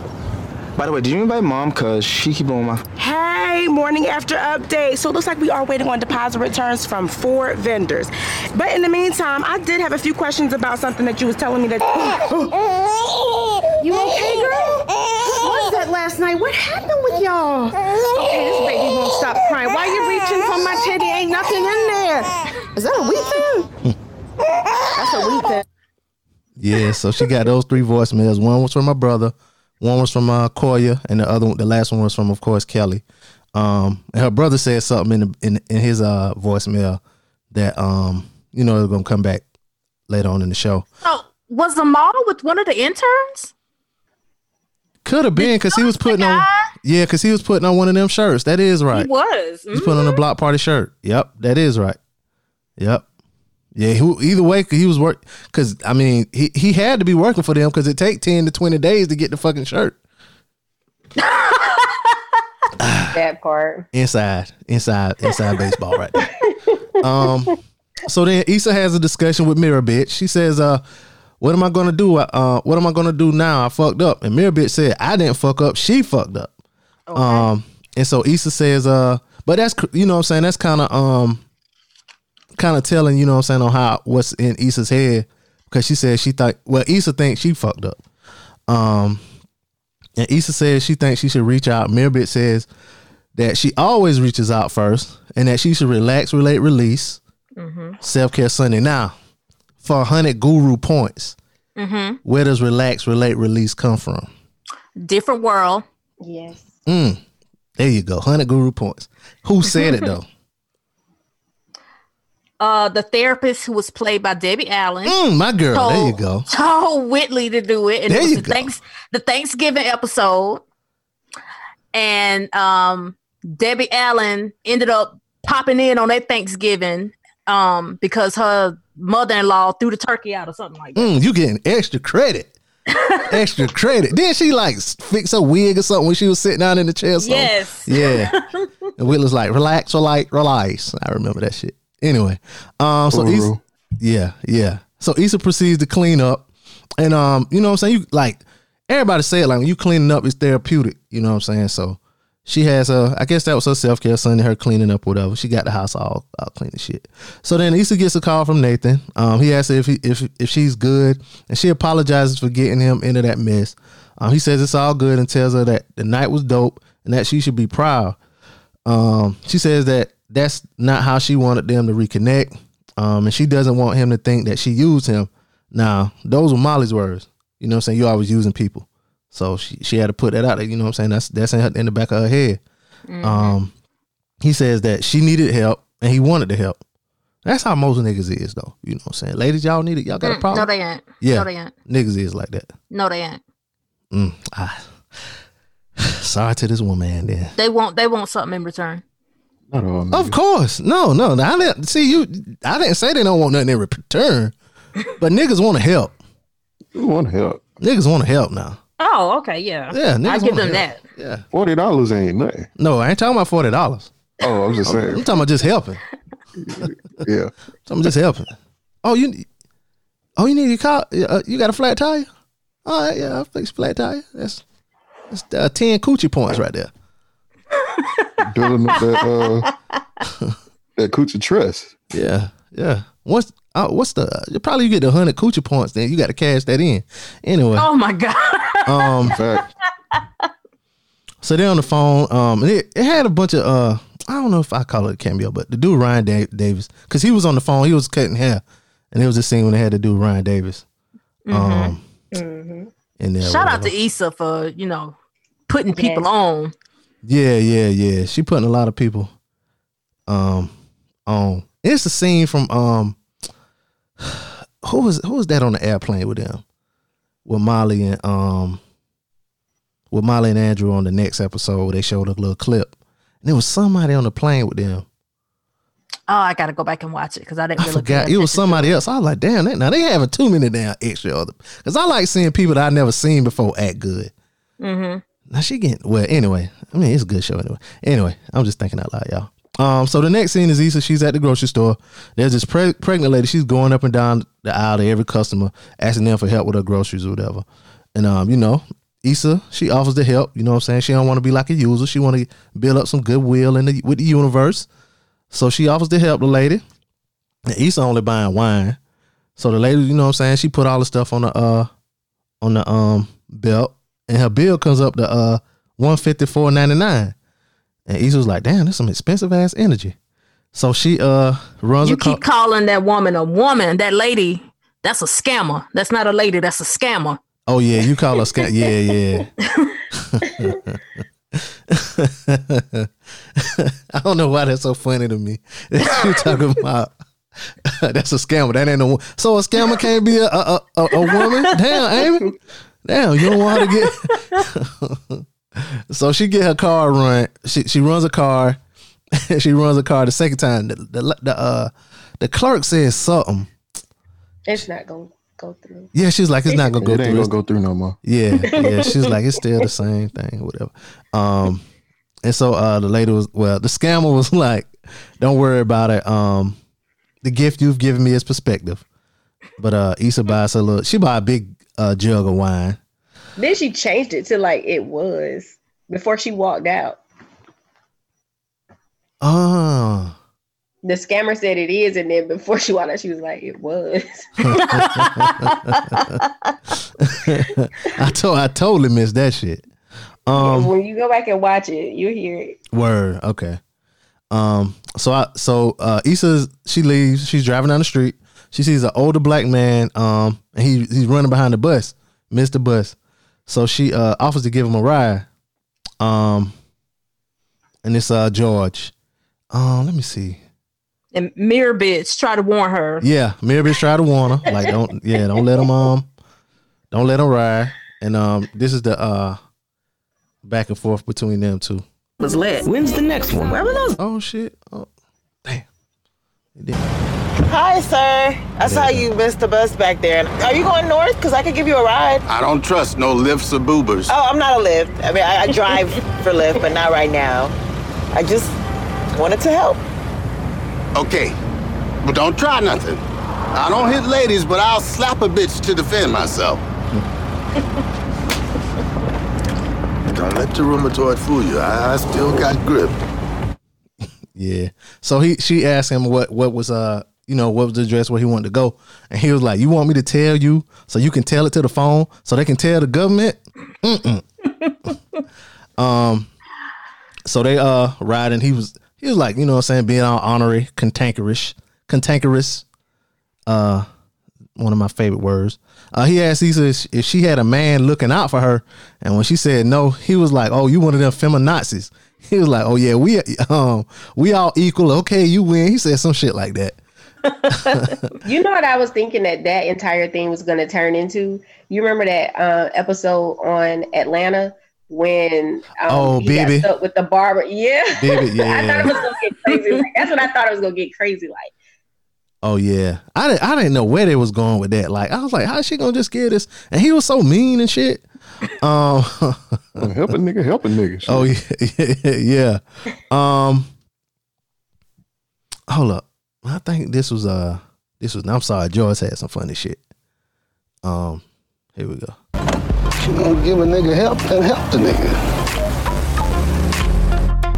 Speaker 15: By the way, did you invite mom? Cause she keep blowing my.
Speaker 6: Hey, morning after update. So it looks like we are waiting on deposit returns from four vendors. But in the meantime, I did have a few questions about something that you was telling me that. you okay, girl? What was that last night? What happened with y'all? Okay, this baby won't stop crying. Why you reaching for my teddy? Ain't nothing in there. Is that a wheat thing? That's a wheat thing.
Speaker 7: Yeah, so she got those three voicemails. One was from my brother, one was from uh, Koya, and the other one, the last one was from, of course, Kelly. Um, and her brother said something in the, in, in his uh voicemail that um you know they're gonna come back later on in the show.
Speaker 9: So was the model with one of the interns?
Speaker 7: Could have been because he was putting on yeah, because he was putting on one of them shirts. That is right.
Speaker 9: He was.
Speaker 7: He's putting on a block party shirt. Yep, that is right. Yep. Yeah, he, either way, he was work because I mean he he had to be working for them because it take ten to twenty days to get the fucking shirt.
Speaker 10: that part.
Speaker 7: Inside, inside, inside baseball, right there. Um, so then Issa has a discussion with Mirror Bitch. She says, "Uh, what am I gonna do? Uh, what am I gonna do now? I fucked up." And Mirror Bitch said, "I didn't fuck up. She fucked up." Um, and so Issa says, "Uh, but that's you know what I'm saying. That's kind of um, kind of telling you know what I'm saying on how what's in Issa's head because she said she thought well Issa thinks she fucked up. Um, and Issa says she thinks she should reach out. Mirror Bitch says that she always reaches out first and that she should relax, relate, release.
Speaker 9: Mm-hmm.
Speaker 7: Self care Sunday. Now, for 100 guru points,
Speaker 9: Mm-hmm.
Speaker 7: where does relax, relate, release come from?
Speaker 9: Different world.
Speaker 10: Yes.
Speaker 7: Mm, there you go. 100 guru points. Who said it though?
Speaker 9: Uh, the therapist who was played by Debbie Allen.
Speaker 7: Mm, my girl. there you go.
Speaker 9: Told Whitley to do it, and
Speaker 7: There
Speaker 9: it was
Speaker 7: you
Speaker 9: the
Speaker 7: go.
Speaker 9: thanks the Thanksgiving episode. And um, Debbie Allen ended up popping in on that Thanksgiving um, because her mother-in-law threw the turkey out or something like that.
Speaker 7: Mm, you getting extra credit. extra credit. Didn't she like fix her wig or something when she was sitting down in the chair? something?
Speaker 9: Yes.
Speaker 7: Yeah. and Will was like, relax, relax, relax. I remember that shit. Anyway, um, so Issa, yeah, yeah. So Issa proceeds to clean up, and um, you know what I'm saying? You like everybody say it like when you cleaning up, it's therapeutic. You know what I'm saying? So she has a, I guess that was her self care Sunday, her cleaning up, whatever. She got the house all, all clean and shit. So then Issa gets a call from Nathan. Um, he asks her if he, if if she's good, and she apologizes for getting him into that mess. Um, he says it's all good and tells her that the night was dope and that she should be proud. Um, she says that that's not how she wanted them to reconnect. Um, and she doesn't want him to think that she used him. Now, those were Molly's words. You know what I'm saying? You always using people. So she, she had to put that out there. You know what I'm saying? That's that's in, her, in the back of her head. Um, he says that she needed help and he wanted to help. That's how most niggas is though. You know what I'm saying? Ladies, y'all need it. Y'all got a
Speaker 9: Mm,
Speaker 7: problem?
Speaker 9: no, they ain't.
Speaker 7: Yeah.
Speaker 9: No, they ain't.
Speaker 7: Niggas is like that.
Speaker 9: No, they ain't.
Speaker 7: Mm, ah. Sorry to this woman then.
Speaker 9: They want they want something in return.
Speaker 8: Not all.
Speaker 7: Of course. No, no. no, I didn't see you. I didn't say they don't want nothing in return, but niggas want to help.
Speaker 8: You want to help?
Speaker 7: Niggas want to help now.
Speaker 9: Oh, okay, yeah.
Speaker 7: Yeah,
Speaker 9: I give them
Speaker 7: help.
Speaker 9: that.
Speaker 7: Yeah.
Speaker 8: Forty dollars ain't nothing.
Speaker 7: No, I ain't talking about forty dollars.
Speaker 8: Oh, I'm just saying.
Speaker 7: I'm
Speaker 8: saying.
Speaker 7: talking about just helping.
Speaker 8: Yeah.
Speaker 7: I'm just helping. Oh, you. Oh, you need your car. Uh, you got a flat tire? All right, yeah, I'll fix a flat tire. That's that's uh, ten coochie points right there.
Speaker 8: Building up that uh that coochie trust.
Speaker 7: Yeah, yeah. What's uh, what's the? You probably get the hundred coochie points. Then you got to cash that in. Anyway.
Speaker 9: Oh my god.
Speaker 7: Um.
Speaker 8: Fact.
Speaker 7: So they're on the phone. Um, it, it had a bunch of uh, I don't know if I call it a cameo, but the dude Ryan da- Davis, because he was on the phone, he was cutting hair, and it was a scene when they had to do Ryan Davis. Um, in there,
Speaker 9: Shout out to Issa for you know putting people on.
Speaker 7: Yeah, yeah, yeah. She putting a lot of people um on. It's a scene from um who was who was that on the airplane with them? With Molly and um with Molly and Andrew on the next episode, they showed a little clip. And there was somebody on the plane with them.
Speaker 9: Oh, I gotta go back and watch it because I didn't
Speaker 7: I
Speaker 9: really
Speaker 7: forgot it was somebody else. I was like, damn, they, now they having too many damn extra other because I like seeing people that I never seen before act good.
Speaker 9: Mm-hmm.
Speaker 7: Now she getting well. Anyway, I mean it's a good show anyway. Anyway, I'm just thinking out loud, y'all. Um, so the next scene is Issa. She's at the grocery store. There's this pre- pregnant lady. She's going up and down the aisle to every customer, asking them for help with her groceries or whatever. And um, you know, Issa, she offers the help. You know what I'm saying? She don't want to be like a user. She want to build up some goodwill in the with the universe. So she offers to help the lady. And Issa only buying wine. So the lady, you know what I'm saying? She put all the stuff on the uh on the um belt, and her bill comes up to uh one fifty four ninety nine. And Issa was like, "Damn, that's some expensive ass energy." So she uh runs
Speaker 9: You keep calling that woman a woman. That lady, that's a scammer. That's not a lady. That's a scammer.
Speaker 7: Oh yeah, you call her scam. Yeah, yeah. I don't know why that's so funny to me. you talking about that's a scammer. That ain't a so a scammer can't be a a, a, a woman. Damn, Amy. Damn, you don't want to get. so she get her car run. She she runs a car. she runs a car the second time. The the, the uh the clerk says something.
Speaker 10: It's not gonna go through.
Speaker 7: Yeah, she's like it's not gonna go
Speaker 8: it
Speaker 7: through.
Speaker 8: ain't gonna go through no more.
Speaker 7: yeah, yeah. She's like, it's still the same thing, whatever. Um, and so uh, the lady was, well, the scammer was like, don't worry about it. Um, the gift you've given me is perspective. But uh, Issa buys a little. She buy a big uh jug of wine.
Speaker 10: Then she changed it to like it was before she walked out.
Speaker 7: Oh,
Speaker 10: The scammer said it is, and then before she walked out, she was like, "It was."
Speaker 7: I told I totally missed that shit. Um,
Speaker 10: when you go back and watch it, you'll hear it.
Speaker 7: Word. Okay. Um. So I. So uh. Issa. She leaves. She's driving down the street. She sees an older black man. Um. And he he's running behind the bus. Missed the bus. So she uh offers to give him a ride. Um. And it's uh George. Um. Let me see.
Speaker 9: And mirror bitch try to warn her.
Speaker 7: Yeah. Mirror bitch tried to warn her. Like don't. Yeah. Don't let him. Um. Don't let him ride. And um. This is the uh. Back and forth between them two.
Speaker 11: Was lit. When's the next one?
Speaker 1: Where were those?
Speaker 7: Oh shit. Oh.
Speaker 1: Hi, sir. I saw you missed the bus back there. Are you going north? Because I could give you a ride.
Speaker 16: I don't trust no Lyfts or boobers.
Speaker 1: Oh, I'm not a Lyft. I mean, I, I drive for Lyft, but not right now. I just wanted to help.
Speaker 16: Okay, but don't try nothing. I don't hit ladies, but I'll slap a bitch to defend myself. don't let the rheumatoid fool you. I, I still got grip.
Speaker 7: Yeah. So he she asked him what what was uh you know what was the address where he wanted to go, and he was like, "You want me to tell you so you can tell it to the phone so they can tell the government." Um. So they uh riding. He was he was like, you know what I'm saying, being all honorary, cantankerous, cantankerous. Uh, one of my favorite words. Uh, he asked Issa if she had a man looking out for her, and when she said no, he was like, "Oh, you one of them feminazis." He was like, "Oh yeah, we um we all equal. Okay, you win." He said some shit like that.
Speaker 10: You know what I was thinking that that entire thing was going to turn into? You remember that uh, episode on Atlanta when um,
Speaker 7: Oh,
Speaker 10: he
Speaker 7: Baby.
Speaker 10: got stuck with the barber? Yeah,
Speaker 7: Baby,
Speaker 10: I thought it
Speaker 7: yeah.
Speaker 10: was going to get crazy. Like, that's what I thought it was going to get crazy. Like,
Speaker 7: Oh yeah, I didn't I didn't know where they was going with that. Like I was like, how's she gonna just get this? And he was so mean and shit. Um,
Speaker 8: help a nigga, help a nigga.
Speaker 7: Oh yeah, yeah. Um, hold up. I think this was uh this was. I'm sorry, Joyce had some funny shit. Um, here we go.
Speaker 16: You gonna give a nigga help, then help the nigga.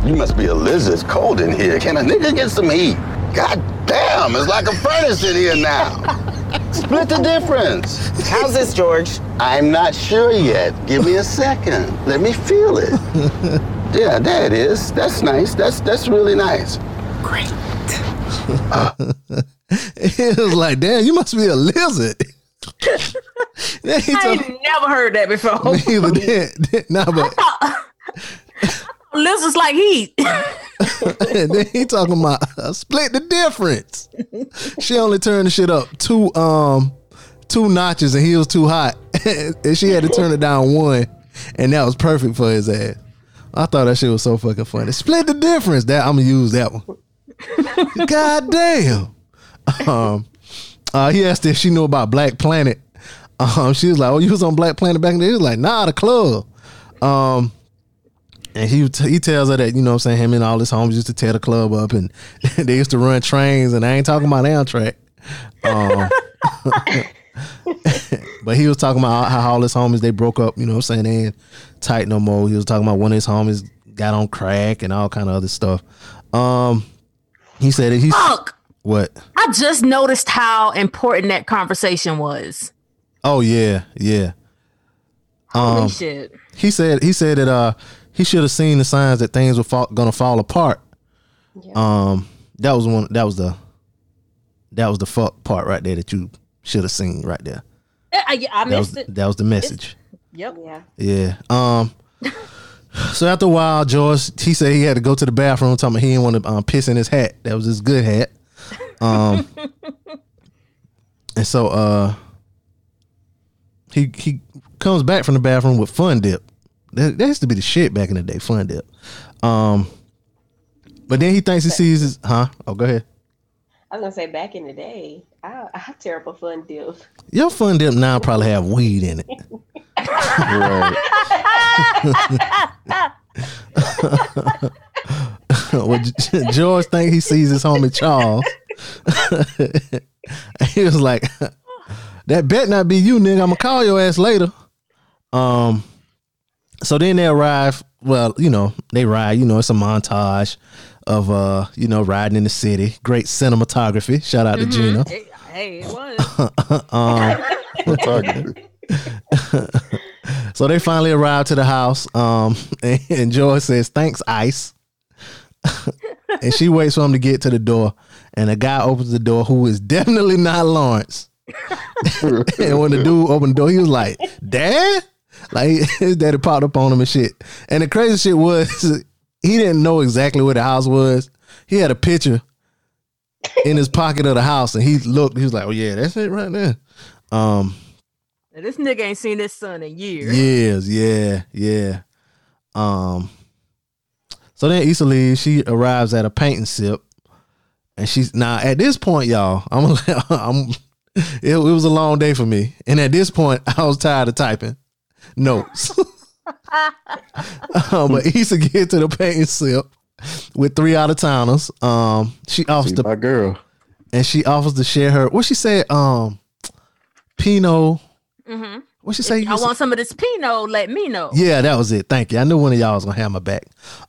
Speaker 16: You must be a lizard. It's cold in here. Can a nigga get some heat? God damn, it's like a furnace in here now. Split the difference. How's this, George? I'm not sure yet. Give me a second. Let me feel it. Yeah, there it is. That's nice. That's that's really nice. Great.
Speaker 7: It was like, damn, you must be a lizard.
Speaker 9: I
Speaker 7: told-
Speaker 9: ain't never heard that before.
Speaker 7: Me either. Then, then, nah, but
Speaker 9: Lizards like heat.
Speaker 7: and then he talking about uh, split the difference. She only turned the shit up two um two notches and he was too hot, and she had to turn it down one, and that was perfect for his ass. I thought that shit was so fucking funny. Split the difference. That I'm gonna use that one. God damn. Um, uh, he asked if she knew about Black Planet. Um, she was like, "Oh, you was on Black Planet back in the day." He was like, "Nah, the club." Um, and he he tells her that you know what I'm saying him and all his homies used to tear the club up and they used to run trains and I ain't talking about Amtrak. Um, but he was talking about how all his homies they broke up. You know what I'm saying they ain't tight no more. He was talking about one of his homies got on crack and all kind of other stuff. Um, he said that he's
Speaker 9: Fuck.
Speaker 7: what?
Speaker 9: I just noticed how important that conversation was.
Speaker 7: Oh yeah, yeah.
Speaker 9: Holy
Speaker 7: Um,
Speaker 9: shit.
Speaker 7: he said he said that uh he should have seen the signs that things were fall, gonna fall apart. Um, that was one. That was the that was the fuck part right there that you should have seen right there.
Speaker 9: Yeah, I, I
Speaker 7: That was
Speaker 9: missed it.
Speaker 7: that was the message.
Speaker 9: Yep. Yeah.
Speaker 7: Yeah. Um. So after a while, George he said he had to go to the bathroom. Talking about he didn't want to um, piss in his hat. That was his good hat. Um. and so uh, he he comes back from the bathroom with Fun Dip. That, that used to be the shit back in the day. Fun Dip. Um. But then he thinks he sees his huh? Oh, go ahead.
Speaker 10: I was going to say, back in the day, I, I have terrible fun dip.
Speaker 7: Your Fun Dip now probably have weed in it. well, George think he sees his homie Charles. he was like, "That bet not be you, nigga. I'm gonna call your ass later." Um. So then they arrive. Well, you know, they ride. You know, it's a montage of uh, you know, riding in the city. Great cinematography. Shout out to Gina.
Speaker 9: Hey, it was.
Speaker 7: um, so they finally arrive to the house. Um, and, and Joy says, "Thanks, Ice." and she waits for him to get to the door, and a guy opens the door who is definitely not Lawrence. and when the dude opened the door, he was like, "Dad." Like his daddy popped up on him and shit. And the crazy shit was he didn't know exactly where the house was. He had a picture in his pocket of the house, and he looked. He was like, "Oh yeah, that's it right there." Um,
Speaker 9: Now, this nigga ain't seen his son in years.
Speaker 7: years, yeah, yeah. Um, so then Issa leaves. She arrives at a painting sip, and she's now at this point, y'all. I'm, I'm. It, it was a long day for me, and at this point, I was tired of typing notes. um, but Issa get to the painting sip with three out of towners. Um, she offers the
Speaker 8: my girl,
Speaker 7: and she offers to share her. What she said? Um, Pinot.
Speaker 9: Mm-hmm.
Speaker 7: What she say?
Speaker 9: If I want some of this Pinot, let me know.
Speaker 7: Yeah, that was it. Thank you. I knew one of y'all was gonna have my back.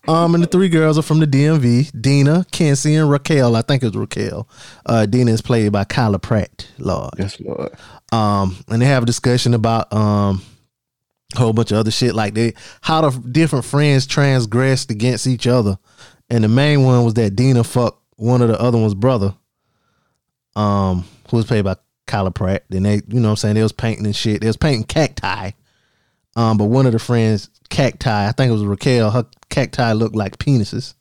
Speaker 7: Um, and the three girls are from the DMV: Dina, Kenzie, and Raquel. I think it's Raquel. Uh, Dina is played by Kyla Pratt. Lord,
Speaker 8: yes, Lord.
Speaker 7: Um, and they have a discussion about um, a whole bunch of other shit like they how the different friends transgressed against each other and the main one was that Dina fucked one of the other one's brother, um, who was played by Pratt. Then they, you know, what I'm saying they was painting and shit. They was painting cacti, um, but one of the friends cacti, I think it was Raquel. Her cacti looked like penises,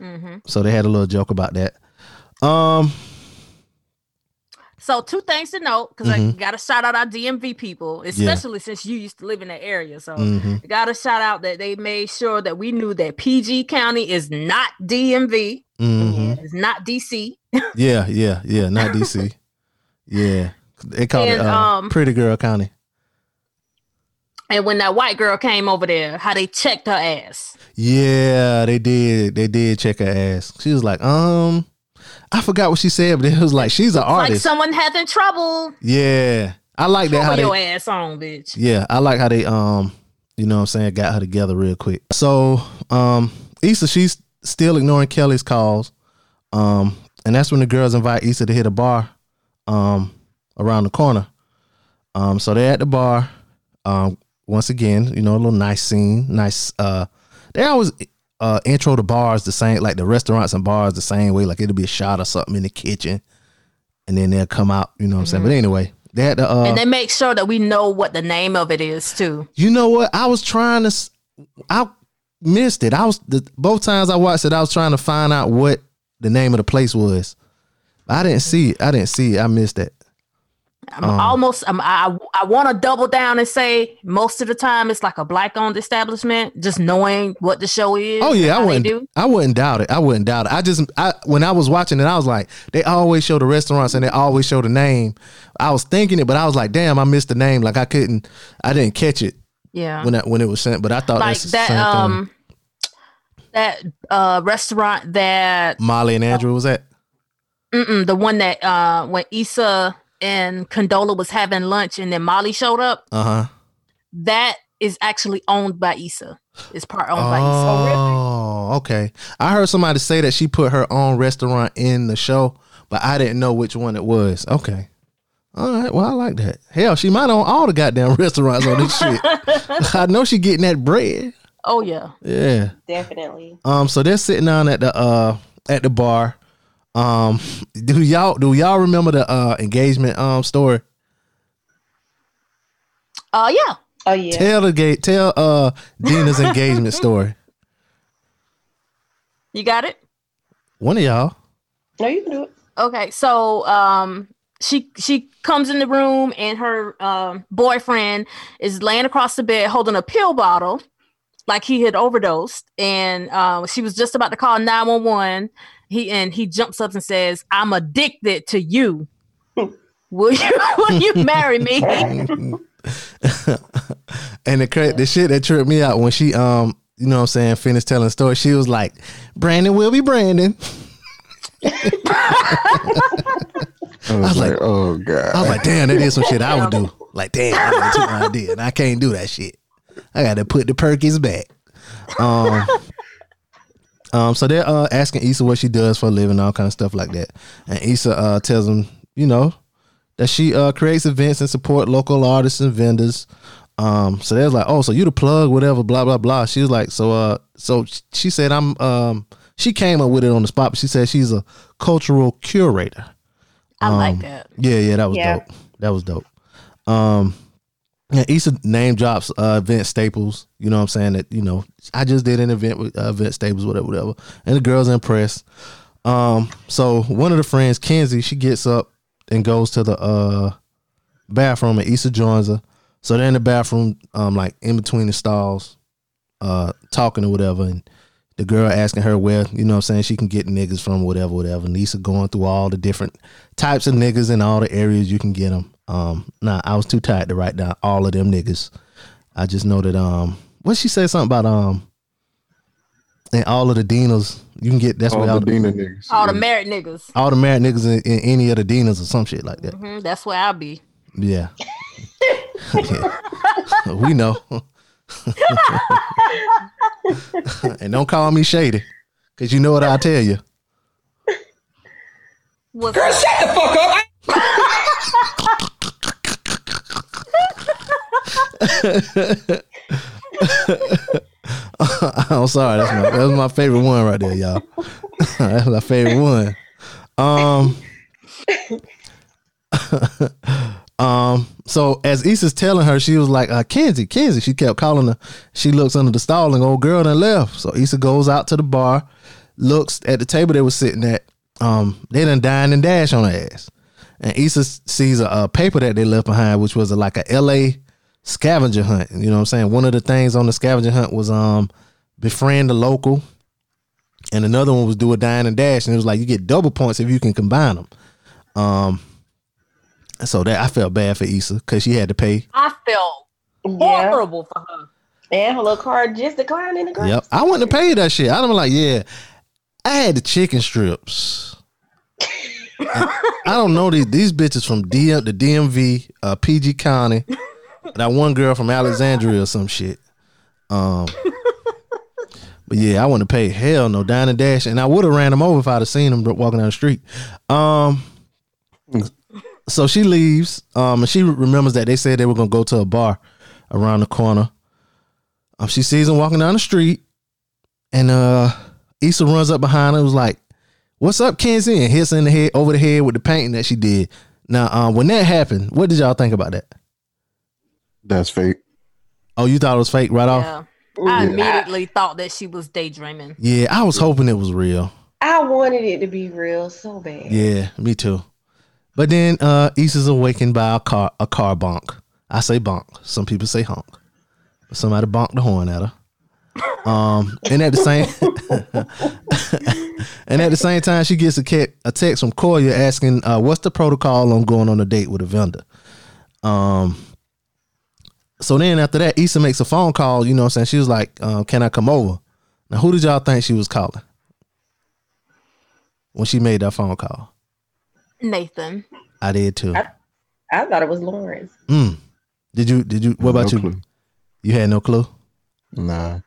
Speaker 9: Mhm.
Speaker 7: so they had a little joke about that. Um,
Speaker 9: So two things to note because I
Speaker 7: Mhm.
Speaker 9: got to shout out our DMV people, especially since you used to live in that area. So
Speaker 7: Mhm.
Speaker 9: got to shout out that they made sure that we knew that PG County is not DMV,
Speaker 7: mhm.
Speaker 9: it's not DC.
Speaker 7: yeah, yeah, yeah, not DC. yeah, they called it uh,
Speaker 9: um,
Speaker 7: Pretty Girl County.
Speaker 9: And when that white girl came over there, how they checked her ass.
Speaker 7: Yeah, they did. They did check her ass. She was like, um, I forgot what she said, but it was like she's an
Speaker 9: Like
Speaker 7: artist.
Speaker 9: someone having trouble.
Speaker 7: yeah, I like that. How
Speaker 9: Put
Speaker 7: they,
Speaker 9: your ass on, bitch.
Speaker 7: Yeah, I like how they um, you know what I'm saying, got her together real quick. So, um, Issa, she's still ignoring Kelly's calls. Um, and that's when the girls invite Issa to hit a bar um around the corner. Um, so they're at the bar. Um, once again, you know, a little nice scene, nice uh they always uh intro the bars the same like the restaurants and bars the same way, like it'll be a shot or something in the kitchen, and then they'll come out, you know what I'm saying? But anyway, they had the uh
Speaker 9: and they make sure that we know what the name of it is too.
Speaker 7: you know what? I was trying to. s- I missed it. I was the, both times I watched it. I was trying to find out what the name of the place was. I didn't see it. I didn't see it. I missed that.
Speaker 9: I'm
Speaker 7: Um,
Speaker 9: almost. I'm, I I want to double down and say most of the time it's like a black owned establishment. Just knowing what the show is.
Speaker 7: Oh yeah, I wouldn't.
Speaker 9: do.
Speaker 7: I wouldn't doubt it. I wouldn't doubt it. I just, I when I was watching it, I was like, they always show the restaurants and they always show the name. I was thinking it, but I was like, damn, I missed the name. Like I couldn't, I didn't catch it
Speaker 9: Yeah.
Speaker 7: when that when it was sent. But I thought
Speaker 9: like that.
Speaker 7: same thing.
Speaker 9: Um. That uh restaurant that
Speaker 7: Molly and Andrew was at.
Speaker 9: Mm-mm, the one that uh when Issa and Condola was having lunch and then Molly showed up.
Speaker 7: Uh huh.
Speaker 9: That is actually owned by Issa. It's part owned by Issa.
Speaker 7: Oh, okay. I heard somebody say that she put her own restaurant in the show, but I didn't know which one it was. Okay. All right. Well, I like that. Hell, she might own all the goddamn restaurants on this shit. I know she getting that bread.
Speaker 9: Oh yeah.
Speaker 7: Yeah.
Speaker 10: Definitely.
Speaker 7: Um. So they're sitting down at the uh at the bar. Um. Do y'all do y'all remember the uh engagement um story?
Speaker 9: Uh yeah.
Speaker 10: Oh yeah.
Speaker 7: Tell the gate. Tell uh Dina's engagement story.
Speaker 9: You got it?
Speaker 7: One of y'all.
Speaker 10: No, you can do it.
Speaker 9: Okay, so um she she comes in the room and her um boyfriend is laying across the bed holding a pill bottle like he had overdosed and uh, she was just about to call 911 he and he jumps up and says i'm addicted to you. Will you will you marry me?
Speaker 7: And the cra- the shit that tripped me out when she um you know what I'm saying finished telling the story she was like Brandon will be Brandon.
Speaker 8: I was, like, oh god.
Speaker 7: I was like damn that is some shit I would do. Like damn I took my idea and I can't do that shit. I got to put the perkies back. Um um so they're uh asking Issa what she does for a living all kind of stuff like that. And Issa uh tells them you know that she uh creates events and support local artists and vendors. Um so they was like oh so you the plug whatever blah blah blah. She was like so uh so she said i'm um she came up with it on the spot but she said she's a cultural curator.
Speaker 9: I like
Speaker 7: Um,
Speaker 9: that.
Speaker 7: yeah yeah that was
Speaker 9: Yeah.
Speaker 7: dope. That was dope. Um and Issa name drops uh event staples you know what i'm saying that you know i just did an event with uh, event staples whatever whatever and the girls impressed um so one of the friends kenzie she gets up and goes to the uh bathroom and Issa joins her. So they're in the bathroom, um, like in between the stalls, uh, talking or whatever, and the girl asking her where, you know what I'm saying, she can get niggas from whatever, whatever. And Issa going through all the different types of niggas in all the areas you can get them. Um, nah, I was too tired to write down all of them niggas. I just know that um what she said something about um and all of the Dinas, you can get that's
Speaker 8: All
Speaker 7: where
Speaker 8: the
Speaker 7: all
Speaker 8: Dina niggas.
Speaker 9: all the married niggas
Speaker 7: all the married niggas in, in any of the Dinas or some shit like that.
Speaker 9: Mhm, that's where i'll be
Speaker 7: Yeah. we know. and don't call me shady. Cause you know what I'll tell you.
Speaker 9: What's
Speaker 2: Girl, shut the fuck up.
Speaker 7: I'm sorry. That's my that's my favorite one right there, y'all. that's my favorite one. Um. Um. So as Issa's telling her, she was like, uh, "Kenzie, Kenzie." She kept calling her. She looks under the stall, and old girl then left. So Issa goes out to the bar, looks at the table they were sitting at. Um. They done dine and dash on her ass, and Issa sees a, a paper that they left behind, which was a, like a L.A. scavenger hunt. You know what I'm saying? One of the things on the scavenger hunt was um befriend the local, and another one was do a dine and dash, and it was like you get double points if you can combine them. Um, so that I felt bad for Issa because she had to pay.
Speaker 9: I felt horrible for her.
Speaker 10: And her little card just declined in the grocery
Speaker 7: Yep, I wouldn't have paid that shit. I'd have been like, yeah, I had the chicken strips. I don't know these these bitches from DM the DMV, uh, PG County. That one girl from Alexandria or some shit. Um, but yeah, I wouldn't have paid hell no dine and dash, and I would have ran them over if I'd have seen them walking down the street. Um, so she leaves, um, and she remembers that they said they were gonna go to a bar around the corner. Um, she sees him walking down the street, and uh, Issa runs up behind her. and Was like, "What's up, Kenzie?" And hits her in the head over the head with the painting that she did. Now, um, when that happened, what did y'all think about that?
Speaker 8: That's fake.
Speaker 7: Oh, you thought it was fake right off?
Speaker 9: Yeah. I immediately thought that she was daydreaming.
Speaker 7: Yeah, I was hoping it was real.
Speaker 10: I wanted it to be real so bad.
Speaker 7: Yeah, me too. But then uh Issa's awakened by a car a car bonk. I say bonk. Some people say honk. Somebody bonked the horn at her. Um and at the same and at the same time she gets a, ca- a text from Koya asking uh what's the protocol on going on a date with a vendor. Um so then after that Issa makes a phone call, you know what I'm saying? She was like, uh, can I come over? Now who did y'all think she was calling? When she made that phone call.
Speaker 9: Nathan.
Speaker 7: I did too.
Speaker 10: I, I thought it was Lawrence.
Speaker 7: Mm. Did you? Did you? What about
Speaker 8: No
Speaker 7: you?
Speaker 8: clue.
Speaker 7: You had no clue.
Speaker 8: Nah.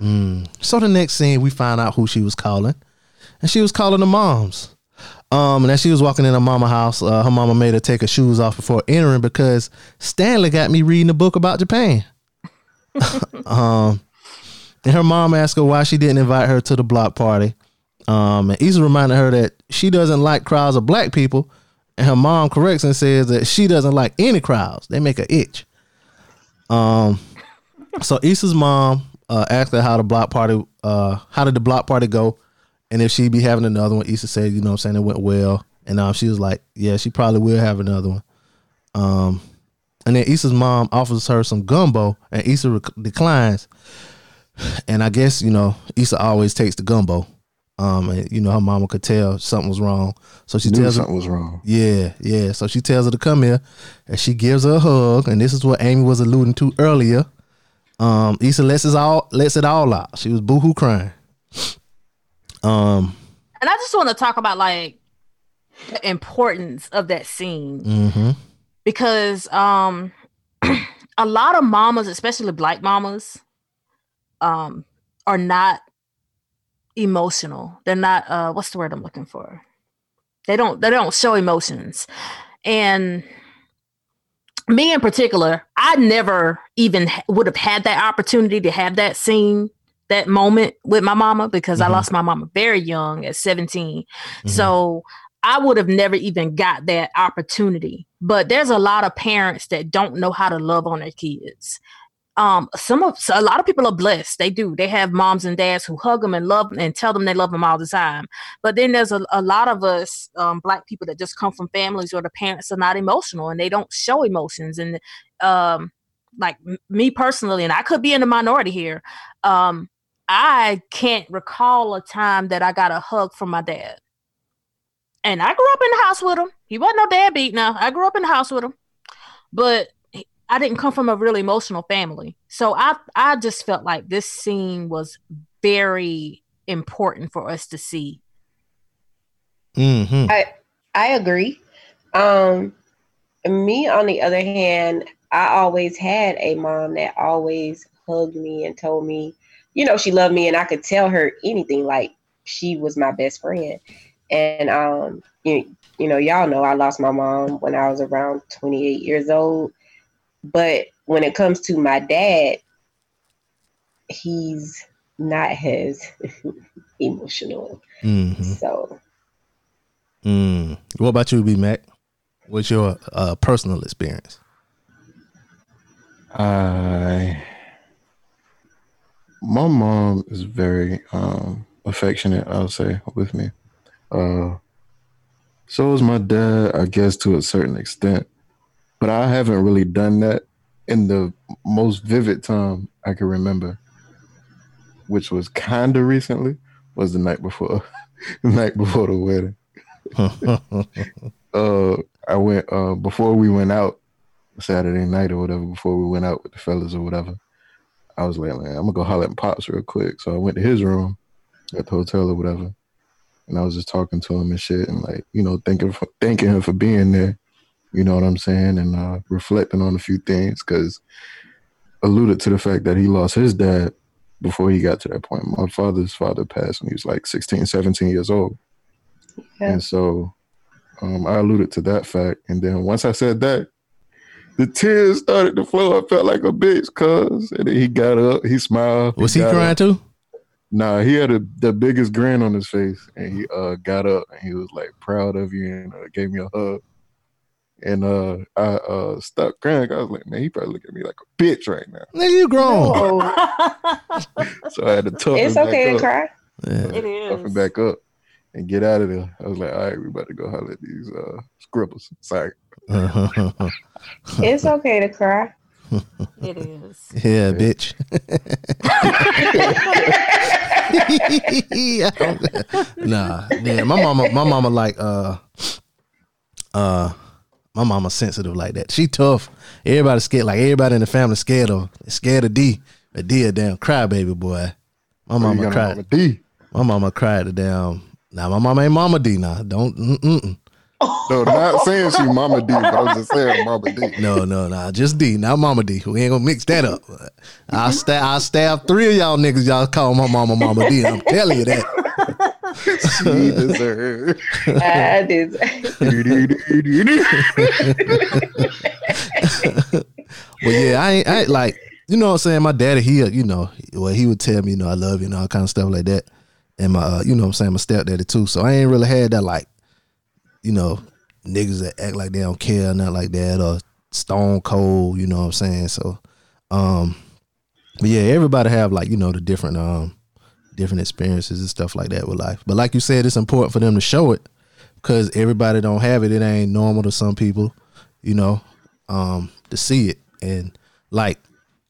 Speaker 7: Mm. So the next scene, we find out who she was calling, and she was calling the moms. Um, and as she was walking in her mama house, uh, her mama made her take her shoes off before entering because Stanley got me reading a book about Japan. um, and her mom asked her why she didn't invite her to the block party. Um, and Issa reminded her that she doesn't like crowds of black people, and her mom corrects and says that she doesn't like any crowds; they make her itch. Um, so Issa's mom uh, asked her how the block party, uh, how did the block party go, and if she'd be having another one. Issa said, you know, what I'm saying it went well, and um, she was like, yeah, she probably will have another one. Um, and then Issa's mom offers her some gumbo, and Issa rec- declines. And I guess you know Issa always takes the gumbo. Um, and you know her mama could tell something was wrong, so she
Speaker 8: Knew
Speaker 7: tells her
Speaker 8: something was wrong.
Speaker 7: yeah, yeah. So she tells her to come here, and she gives her a hug. And this is what Amy was alluding to earlier. Um, Issa lets it all lets it all out. She was boohoo crying. Um,
Speaker 9: And I just want to talk about like the importance of that scene
Speaker 7: mm-hmm.
Speaker 9: because um a lot of mamas, especially black mamas, um, are not emotional. They're not uh what's the word I'm looking for? They don't they don't show emotions. And me in particular, I never even would have had that opportunity to have that scene, that moment with my mama because I lost my mama very young at 17. So I would have never even got that opportunity. But there's a lot of parents that don't know how to love on their kids. Um, some of so a lot of people are blessed. They do. They have moms and dads who hug them and love them and tell them they love them all the time. But then there's a, a lot of us um, black people that just come from families where the parents are not emotional and they don't show emotions. And um, like m- me personally, and I could be in the minority here. Um, I can't recall a time that I got a hug from my dad. And I grew up in the house with him. He wasn't no dad beat now. I grew up in the house with him. But I didn't come from a really emotional family. So I I just felt like this scene was very important for us to see.
Speaker 7: Mm-hmm.
Speaker 10: I I agree. Um, me on the other hand, I always had a mom that always hugged me and told me, you know, she loved me, and I could tell her anything. Like she was my best friend. And um, you you know, y'all know I lost my mom when I was around 28 years old. But when it comes to my dad, he's not as emotional.
Speaker 7: Mm-hmm.
Speaker 10: So
Speaker 7: Mm. What about you, B Mac? What's your uh, personal experience?
Speaker 8: I my mom is very um affectionate, I'll say, with me. Uh so is my dad, I guess to a certain extent. But I haven't really done that in the most vivid time I can remember, which was kinda recently, was the night before the night before the wedding. uh I went uh before we went out Saturday night or whatever, before we went out with the fellas or whatever, I was like, man, I'm gonna go holler at Pops real quick. So I went to his room at the hotel or whatever. And I was just talking to him and shit and like, you know, thanking for, thanking him for being there. You know what I'm saying? And uh reflecting on a few things because alluded to the fact that he lost his dad before he got to that point. My father's father passed when he was like 16, 17 years old. And so um, I alluded to that fact. And then once I said that, the tears started to flow. I felt like a bitch, cuz. And then he got up, he smiled.
Speaker 7: Was he
Speaker 8: got
Speaker 7: crying
Speaker 8: up.
Speaker 7: too?
Speaker 8: Nah, he had a, the biggest grin on his face. And he uh, got up and he was like proud of you and uh, gave me a hug. And uh, I uh, stopped crying. I was like, man, he probably look at me like a bitch right now.
Speaker 7: Nigga, you grown.
Speaker 8: So I had to toughen
Speaker 10: it's
Speaker 8: back
Speaker 10: okay to
Speaker 8: up.
Speaker 10: cry.
Speaker 9: It
Speaker 8: Toughen
Speaker 9: is.
Speaker 8: back up and get out of there. I was like, all right, we about to go holler at these uh, scribbles. Sorry.
Speaker 10: It's okay to cry.
Speaker 9: It is.
Speaker 7: Yeah, bitch. nah, yeah, my mama, my mama like uh uh my mama sensitive like that. She tough. Everybody scared, like everybody in the family scared of scared of D. A D a damn crybaby boy. My mama cried.
Speaker 8: Mama D.
Speaker 7: My mama cried the damn. Now my mama ain't Mama D now. Don't. Mm-mm.
Speaker 8: No, not saying she Mama D, but I'm just saying Mama D.
Speaker 7: No, no, no. Just D, not Mama D. We ain't gonna mix that up. I'll stab, I'll stab three of y'all niggas. Y'all call my mama Mama D. I'm telling you that.
Speaker 8: She deserved.
Speaker 10: I did.
Speaker 7: But yeah, I ain't, I ain't like you know what I'm saying. My daddy, he uh, you know, well he would tell me you know I love you and all kind of stuff like that. And my uh, you know what I'm saying my stepdaddy too. So I ain't really had that like you know niggas that act like they don't care or nothing like that or stone cold. You know what I'm saying. So um, but yeah, everybody have like you know the different um different experiences and stuff like that with life. But like you said, it's important for them to show it because everybody don't have it. It ain't normal to some people, you know, um, to see it and like,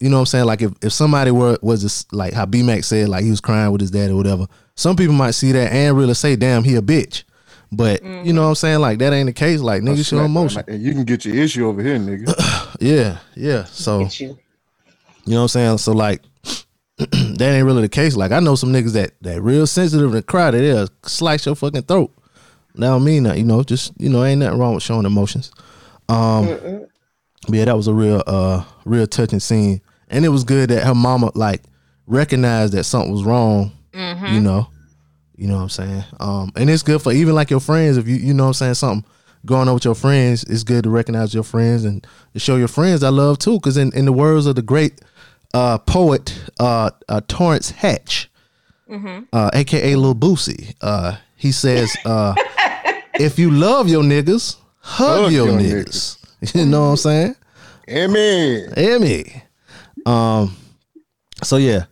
Speaker 7: you know what I'm saying? Like if, if somebody were was just like how B Mac said, like he was crying with his dad or whatever, some people might see that and really say, damn, he a bitch. But you know what I'm saying? Like that ain't the case. Like niggas show emotion.
Speaker 8: And you can get your issue over here, nigga.
Speaker 7: Yeah, yeah. So
Speaker 10: you.
Speaker 7: you know what I'm saying? So like that ain't really the case. Like I know some niggas that that real sensitive and cry that they'll slice your fucking throat. That don't mean that, you know, just you know, ain't nothing wrong with showing emotions. Um but yeah, that was a real uh real touching scene. And it was good that her mama like recognized that something was wrong. You know. You know what I'm saying? Um and it's good for even like your friends if you you know what I'm saying something going on with your friends, it's good to recognize your friends and to show your friends I love too cuz in in the words of the great uh poet uh, uh Torrance Hatch uh, aka Lil Boosie. Uh, he says, uh, if you love your niggas, hug,
Speaker 8: Hug
Speaker 7: your,
Speaker 8: your
Speaker 7: niggas. you know what I'm saying?
Speaker 8: Emmy.
Speaker 7: Emmy. Um, so yeah.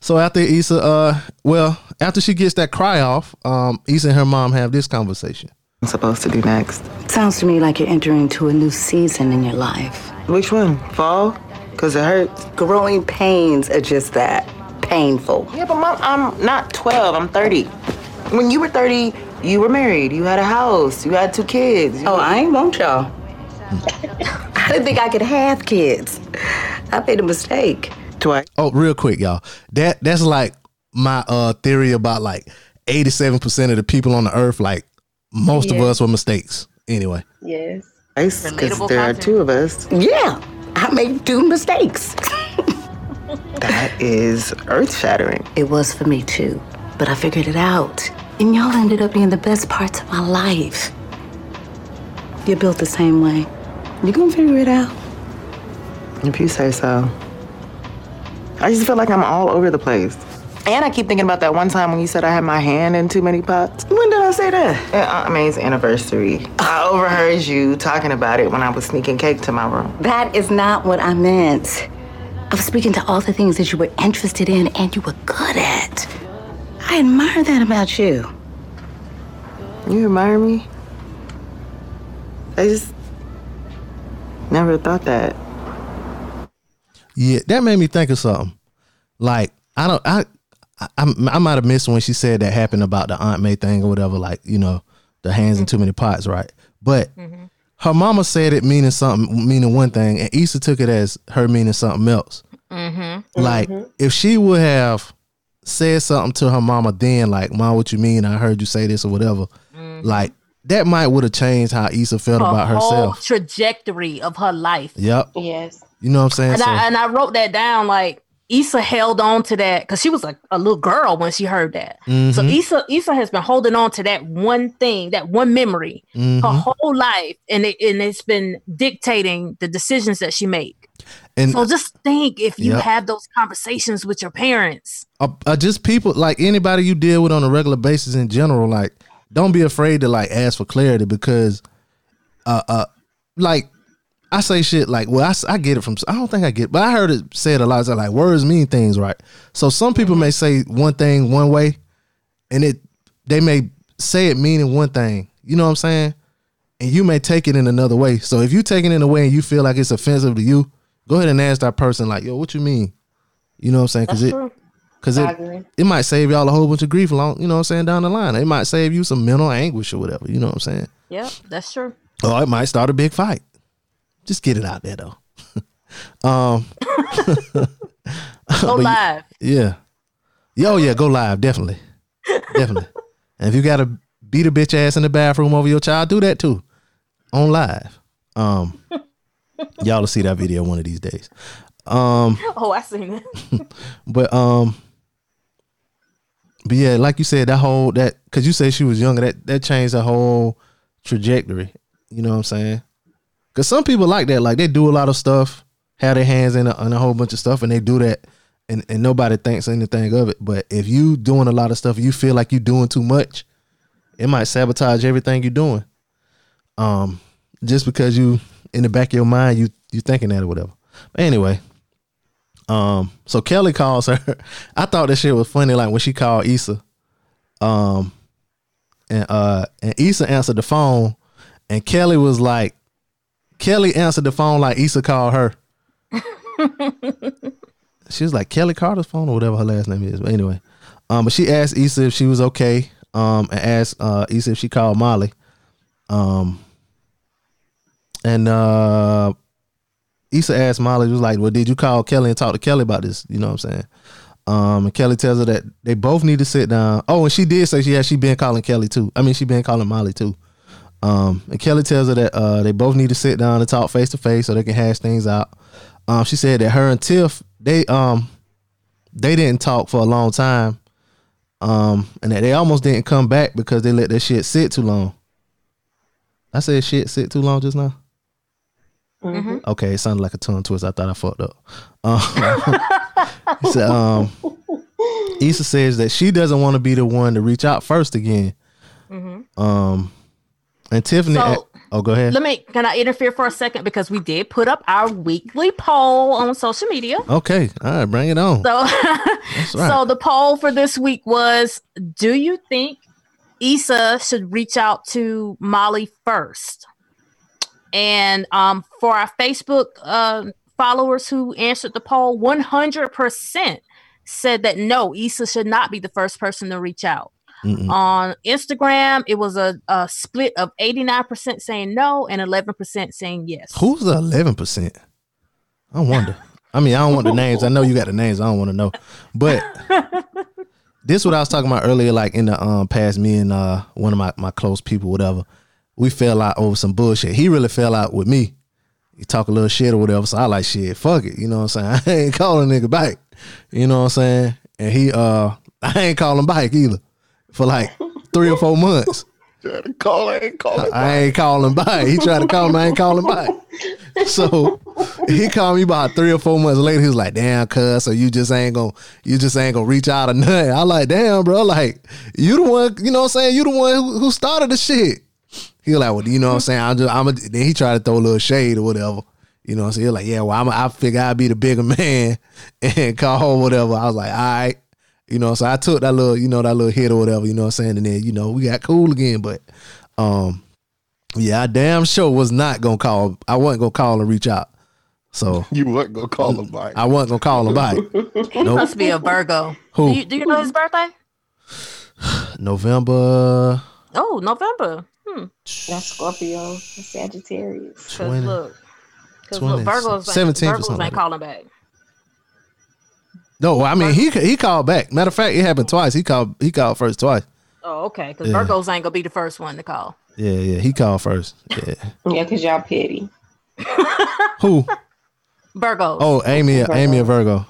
Speaker 7: So after Issa, uh, well, after she gets that cry off, um, Issa and her mom have this conversation.
Speaker 17: I'm supposed to do next.
Speaker 18: Sounds to me like you're entering into a new season in your life.
Speaker 17: Which one? Fall? Cause it hurts.
Speaker 18: Growing pains are just that painful.
Speaker 17: Yeah, but mom, I'm not 12. I'm 30. When you were 30, you were married. You had a house. You had two kids.
Speaker 18: Oh, I ain't want y'all. I didn't think I could have kids. I made a mistake.
Speaker 17: Twice.
Speaker 7: Oh, real quick, y'all. That that's like my uh theory about like 87% of the people on the earth, like most of us were mistakes. Anyway.
Speaker 10: Yes.
Speaker 17: Because
Speaker 9: Relatable
Speaker 17: there are two of us.
Speaker 18: Yeah, I made two mistakes.
Speaker 17: That is earth shattering.
Speaker 18: It was for me too, but I figured it out. And y'all ended up being the best parts of my life. You're built the same way. You're gonna figure it out.
Speaker 17: If you say so. I just feel like I'm all over the place. And I keep thinking about that one time when you said I had my hand in too many pots. When did I say that? Uh, I mean, it's anniversary. I overheard you talking about it when I was sneaking cake to my room.
Speaker 18: That is not what I meant. I was speaking to all the things that you were interested in and you were good at. I admire that about you.
Speaker 17: You admire me? I just never thought that.
Speaker 7: Yeah, that made me think of something. Like I don't, I, I, I might have missed when she said that happened about the Aunt May thing or whatever. Like you know, the hands in too many pots, right? But her mama said it meaning something, meaning one thing, and Issa took it as her meaning something else.
Speaker 9: Mm-hmm.
Speaker 7: Like if she would have said something to her mama then, like, "Mom, what you mean? I heard you say this or whatever." Like that might would have changed how Issa felt
Speaker 9: her
Speaker 7: about
Speaker 9: whole
Speaker 7: herself.
Speaker 9: trajectory of her life.
Speaker 7: Yep.
Speaker 10: Yes.
Speaker 7: You know what I'm saying?
Speaker 9: And
Speaker 7: So-
Speaker 9: I and I wrote that down. Like Issa held on to that because she was like a little girl when she heard that. So
Speaker 7: Mhm.
Speaker 9: Issa Issa has been holding on to that one thing, that one memory, her
Speaker 7: Mhm.
Speaker 9: whole life, and it and it's been dictating the decisions that she make.
Speaker 7: And
Speaker 9: so just think if you
Speaker 7: Yep.
Speaker 9: have those conversations with your parents.
Speaker 7: uh, uh, just people like anybody you deal with on a regular basis in general like don't be afraid to like ask for clarity because uh uh like I say shit like well I get it from I don't think I get but I heard it said a lot it's like words mean things right so some people may say one thing one way and it they may say it meaning one thing you know what I'm saying and you may take it in another way so if you take it in a way and you feel like it's offensive to you go ahead and ask that person like yo what you mean you know what I'm saying because it
Speaker 9: true.
Speaker 7: because it, it might save y'all a whole bunch of grief along, you know what I'm saying, down the line. It might save you some mental anguish or whatever, you know what I'm saying?
Speaker 9: Yep, that's true.
Speaker 7: Or it might start a big fight. Just get it out there though. um
Speaker 9: Go live.
Speaker 7: Yeah. Yeah, oh yeah, go live, definitely. definitely. And if you gotta beat a bitch ass in the bathroom over your child, do that too. On live. Um y'all will see that video one of these days. Um
Speaker 9: Oh, I seen it.
Speaker 7: but um but yeah, like you said, that whole that because you said she was younger, that that changed the whole trajectory. You know what I'm saying? Because some people like that, like they do a lot of stuff, have their hands in a, in a whole bunch of stuff, and they do that, and and nobody thinks anything of it. But if you doing a lot of stuff, you feel like you doing too much, it might sabotage everything you're doing. Um, just because you in the back of your mind, you you thinking that or whatever. But anyway, um, so Kelly calls her. I thought this shit was funny, like when she called Issa. Um, and uh, and Issa answered the phone, and Kelly was like, Kelly answered the phone like Issa called her. she was like Kelly Carter's phone or whatever her last name is. But anyway, um, but she asked Issa if she was okay. Um, and asked uh Issa if she called Molly. Um, and uh, Issa asked Molly, was like, "Well, did you call Kelly and talk to Kelly about this?" You know what I'm saying? Um, and Kelly tells her that they both need to sit down. Oh, and she did say she yeah she been calling Kelly too. I mean, she been calling Molly too. Um, and Kelly tells her that uh, they both need to sit down and talk face to face so they can hash things out. Um, she said that her and Tiff they um they didn't talk for a long time. Um, and that they almost didn't come back because they let that shit sit too long. I said shit sit too long just now.
Speaker 10: Mm-hmm.
Speaker 7: Okay, it sounded like a tongue twist. I thought I fucked up. Um, he said, um, Issa says that she doesn't want to be the one to reach out first again. Um, and Tiffany,
Speaker 9: So-
Speaker 7: oh, go ahead.
Speaker 9: Let me can I interfere for a second because we did put up our weekly poll on social media.
Speaker 7: Okay, all right, bring it on.
Speaker 9: So,
Speaker 7: right.
Speaker 9: so the poll for this week was: Do you think Issa should reach out to Molly first? And um, for our Facebook uh, followers who answered the poll, one hundred percent said that no, Issa should not be the first person to reach out.
Speaker 7: Mm-mm.
Speaker 9: On Instagram, it was a, a split of eighty nine percent saying no and eleven percent saying yes.
Speaker 7: Who's the eleven percent? I wonder. I mean, I don't want the names. I know you got the names. I don't want to know. But this is what I was talking about earlier, like in the um past, me and uh one of my, my close people, whatever. We fell out over some bullshit. He really fell out with me. He talk a little shit or whatever. So I like shit, fuck it. You know what I'm saying? I ain't calling nigga back. You know what I'm saying? And he uh I ain't calling back either. For like three or four months.
Speaker 8: Tried to call, I ain't calling.
Speaker 7: I ain't calling back. He tried to call me, I ain't calling back. So he called me about three or four months later. He was like, "Damn, cuz, so you just ain't gonna, you just ain't gonna reach out or nothing." I like, "Damn, bro, like you the one, you know what I'm saying? You the one who, who started the shit." He was like, "Well, you know what I'm saying? I'm just, I'm." A, then he tried to throw a little shade or whatever. You know what I'm saying? He was like, "Yeah, well, I'm, I figure I'd be the bigger man and call home, whatever." I was like, "All right." You know, so I took that little, you know, that little hit or whatever, you know what I'm saying? And then, you know, we got cool again. But um, yeah, I damn sure was not gonna call. I wasn't gonna call and reach out. So
Speaker 8: you weren't gonna call him back.
Speaker 7: I wasn't gonna call him back.
Speaker 9: He must be a Virgo.
Speaker 7: Who?
Speaker 9: Do you, do you know his birthday?
Speaker 7: November
Speaker 9: Oh, November. Hmm.
Speaker 10: That's Scorpio. Sagittarius.
Speaker 9: Cause
Speaker 7: 20,
Speaker 9: look, because
Speaker 7: 20,
Speaker 9: look, Virgos,
Speaker 7: 17th or
Speaker 9: ain't, Virgos
Speaker 7: something like
Speaker 9: ain't calling back.
Speaker 7: No, I mean he he called back. Matter of fact, it happened twice. He called he called first twice.
Speaker 9: Oh, okay. Because
Speaker 7: Yeah.
Speaker 9: Virgos ain't gonna be the first one to call.
Speaker 7: Yeah, yeah, he called first. Yeah.
Speaker 10: Yeah, because y'all petty.
Speaker 7: Who?
Speaker 9: Virgos.
Speaker 7: Oh, Amy, Amy a Virgo.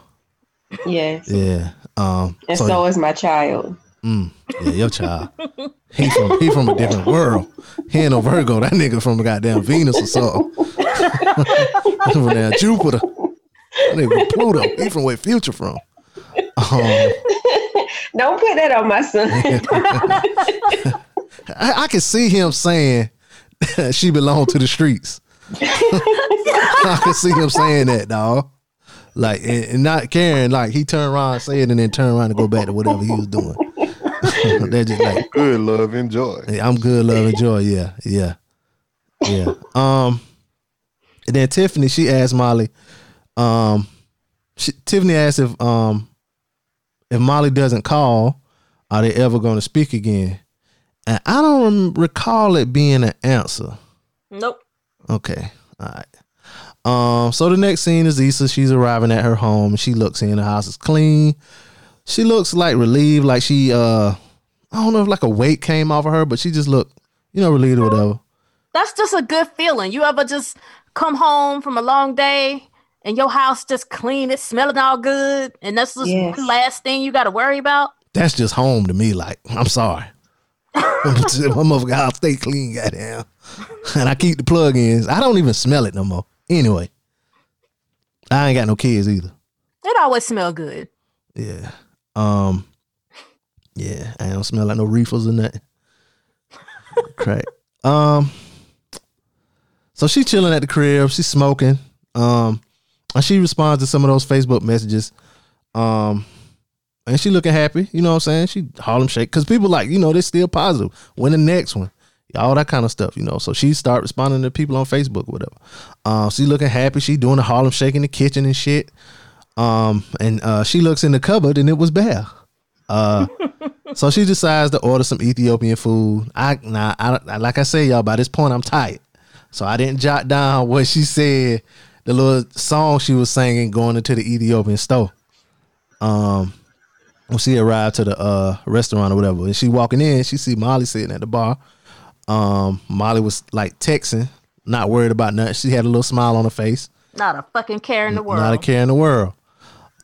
Speaker 10: Yes.
Speaker 7: Yeah. Um.
Speaker 10: And so, is my child.
Speaker 7: Mm, yeah, your child. He from he from a different world. He ain't no Virgo. That nigga from a goddamn Venus or something. from damn Jupiter. That nigga from Pluto. He from where Future from. Um,
Speaker 10: Don't put that on my son.
Speaker 7: I, I can see him saying she belonged to the streets. I can see him saying that, dog. Like and, and not caring. Like he turned around, say it, and then turn around and go back to whatever he was doing. They're just like
Speaker 8: good love, enjoy.
Speaker 7: Yeah, I'm good, love, and joy. Yeah, yeah, yeah. Um, and then Tiffany, she asked Molly, um, she, Tiffany asked if um, if Molly doesn't call, are they ever going to speak again? And I don't rem- recall it being an answer.
Speaker 9: Nope.
Speaker 7: Okay, all right. Um, so the next scene is Issa. She's arriving at her home. She looks in. The house is clean. She looks like relieved, like she uh, I don't know if like a weight came off of her, but she just looked, you know, relieved or whatever.
Speaker 9: That's just a good feeling. You ever just come home from a long day and your house just clean, it's smelling all good, and that's just
Speaker 10: Yes.
Speaker 9: the last thing you got to worry about.
Speaker 7: That's just home to me. Like, I'm sorry. My motherfucker house stay clean, goddamn. And I keep the plug-ins. I don't even smell it no more. Anyway, I ain't got no kids either.
Speaker 9: It always smell good.
Speaker 7: Yeah. Um. Yeah, I don't smell like no reefers or nothing. Crack. Um. So she chilling at the crib. She's smoking. Um, and she responds to some of those Facebook messages. Um, and she looking happy. You know what I'm saying? She Harlem Shake because people like you know they're still positive. When the next one, all that kind of stuff. You know. So she start responding to people on Facebook, or whatever. Um, she looking happy. She doing the Harlem Shake in the kitchen and shit. Um, and uh, she looks in the cupboard and it was bare. Uh, so she decides to order some Ethiopian food. I nah, I, I like I say, y'all. By this point, I'm tired, so I didn't jot down what she said. The little song she was singing going into the Ethiopian store. Um, when she arrived to the uh restaurant or whatever, and she walking in, she see Molly sitting at the bar. Um, Molly was like texting, not worried about nothing. She had a little smile on her face.
Speaker 9: Not a fucking care in the world.
Speaker 7: Not a care in the world.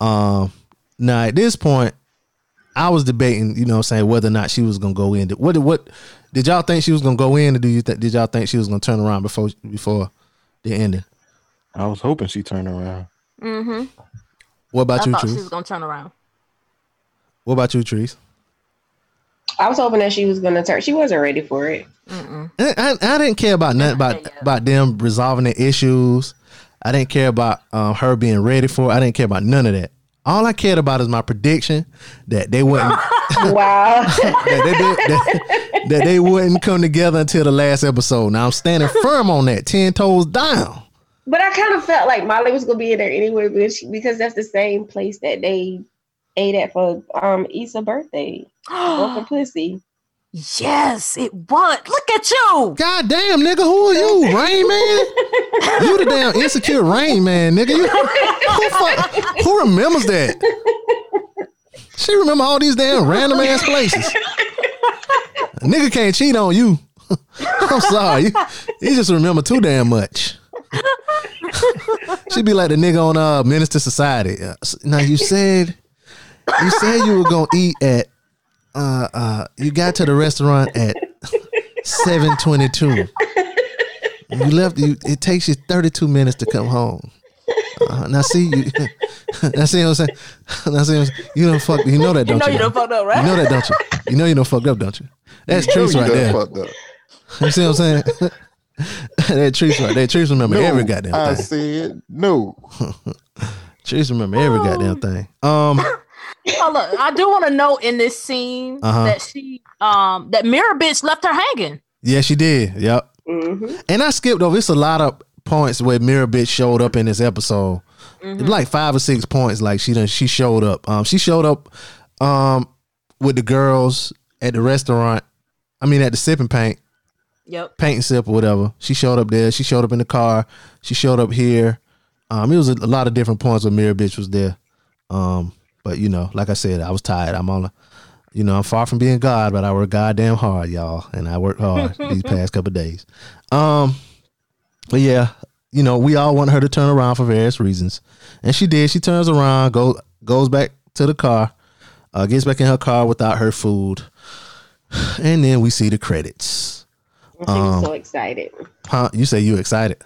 Speaker 7: Um, now at this point, I was debating, you know, what I'm saying whether or not she was gonna go in. What what did y'all think she was gonna go in, or do you th- did y'all think she was gonna turn around before before the ending?
Speaker 8: I was hoping she turned around.
Speaker 9: Mm-hmm.
Speaker 7: What about
Speaker 9: I
Speaker 7: you,
Speaker 9: thought she
Speaker 7: Treese?
Speaker 9: was gonna turn around.
Speaker 7: What about you, Treese?
Speaker 10: I was hoping that she was gonna turn. She wasn't ready for it.
Speaker 9: Mm-mm.
Speaker 7: I, I, I didn't care about nothing about about them resolving the issues. I didn't care about um, her being ready for it. I didn't care about none of that. All I cared about is my prediction that they wouldn't
Speaker 10: wow.
Speaker 7: that, they did, that, that they wouldn't come together until the last episode. Now I'm standing firm on that, ten toes down.
Speaker 10: But I kind of felt like Molly was gonna be in there anyway, because, she, because that's the same place that they ate at for um Issa's birthday. Broken pussy.
Speaker 9: Yes, it was. Look at you.
Speaker 7: God damn, nigga, who are you, Rain Man? You the damn insecure Rain Man, nigga. You, who, fuck, who remembers that? She remember all these damn random ass places. A nigga can't cheat on you. I'm sorry. You, you just remember too damn much. she be like the nigga on uh Minister Society. Uh, Now you said you said you were gonna eat at uh uh you got to the restaurant at 722. You left. You, it takes you 32 minutes to come home. Uh, now see you. now see what I'm saying. Now see what I'm saying? You don't fuck. You know that, don't you?
Speaker 9: know
Speaker 7: you?
Speaker 9: you done fucked up, right?
Speaker 7: You know that, don't you? You know you don't fucked up, don't you? That's
Speaker 8: You know you
Speaker 7: right there.
Speaker 8: up.
Speaker 7: You see what I'm saying? that Treese right there. Treese remember
Speaker 8: No,
Speaker 7: every goddamn
Speaker 8: I
Speaker 7: thing.
Speaker 8: said no.
Speaker 7: Treese remember every goddamn thing. Um.
Speaker 9: Oh, look, I do want to note in this scene
Speaker 7: Uh-huh.
Speaker 9: that she, um, that mirror bitch left her hanging.
Speaker 7: Yeah, she did. Yep. And I skipped over. It's a lot of points where Mirror Bitch showed up in this episode. It's like five or six points. Like she done, she showed up. Um, she showed up, um, with the girls at the restaurant. I mean, at the sipping paint,
Speaker 9: Yep.
Speaker 7: paint sip or whatever. She showed up there. She showed up in the car. She showed up here. Um, it was a, a lot of different points where Mirror Bitch was there. Um, but you know, like I said, I was tired. I'm on a, you know, I'm far from being God, but I work goddamn hard, y'all, and I worked hard these past couple days. Um, but yeah, you know, we all want her to turn around for various reasons, and she did. She turns around, go goes back to the car, uh, gets back in her car without her food, and then we see the credits.
Speaker 10: She was
Speaker 7: Um,
Speaker 10: so excited.
Speaker 7: huh? You say you excited?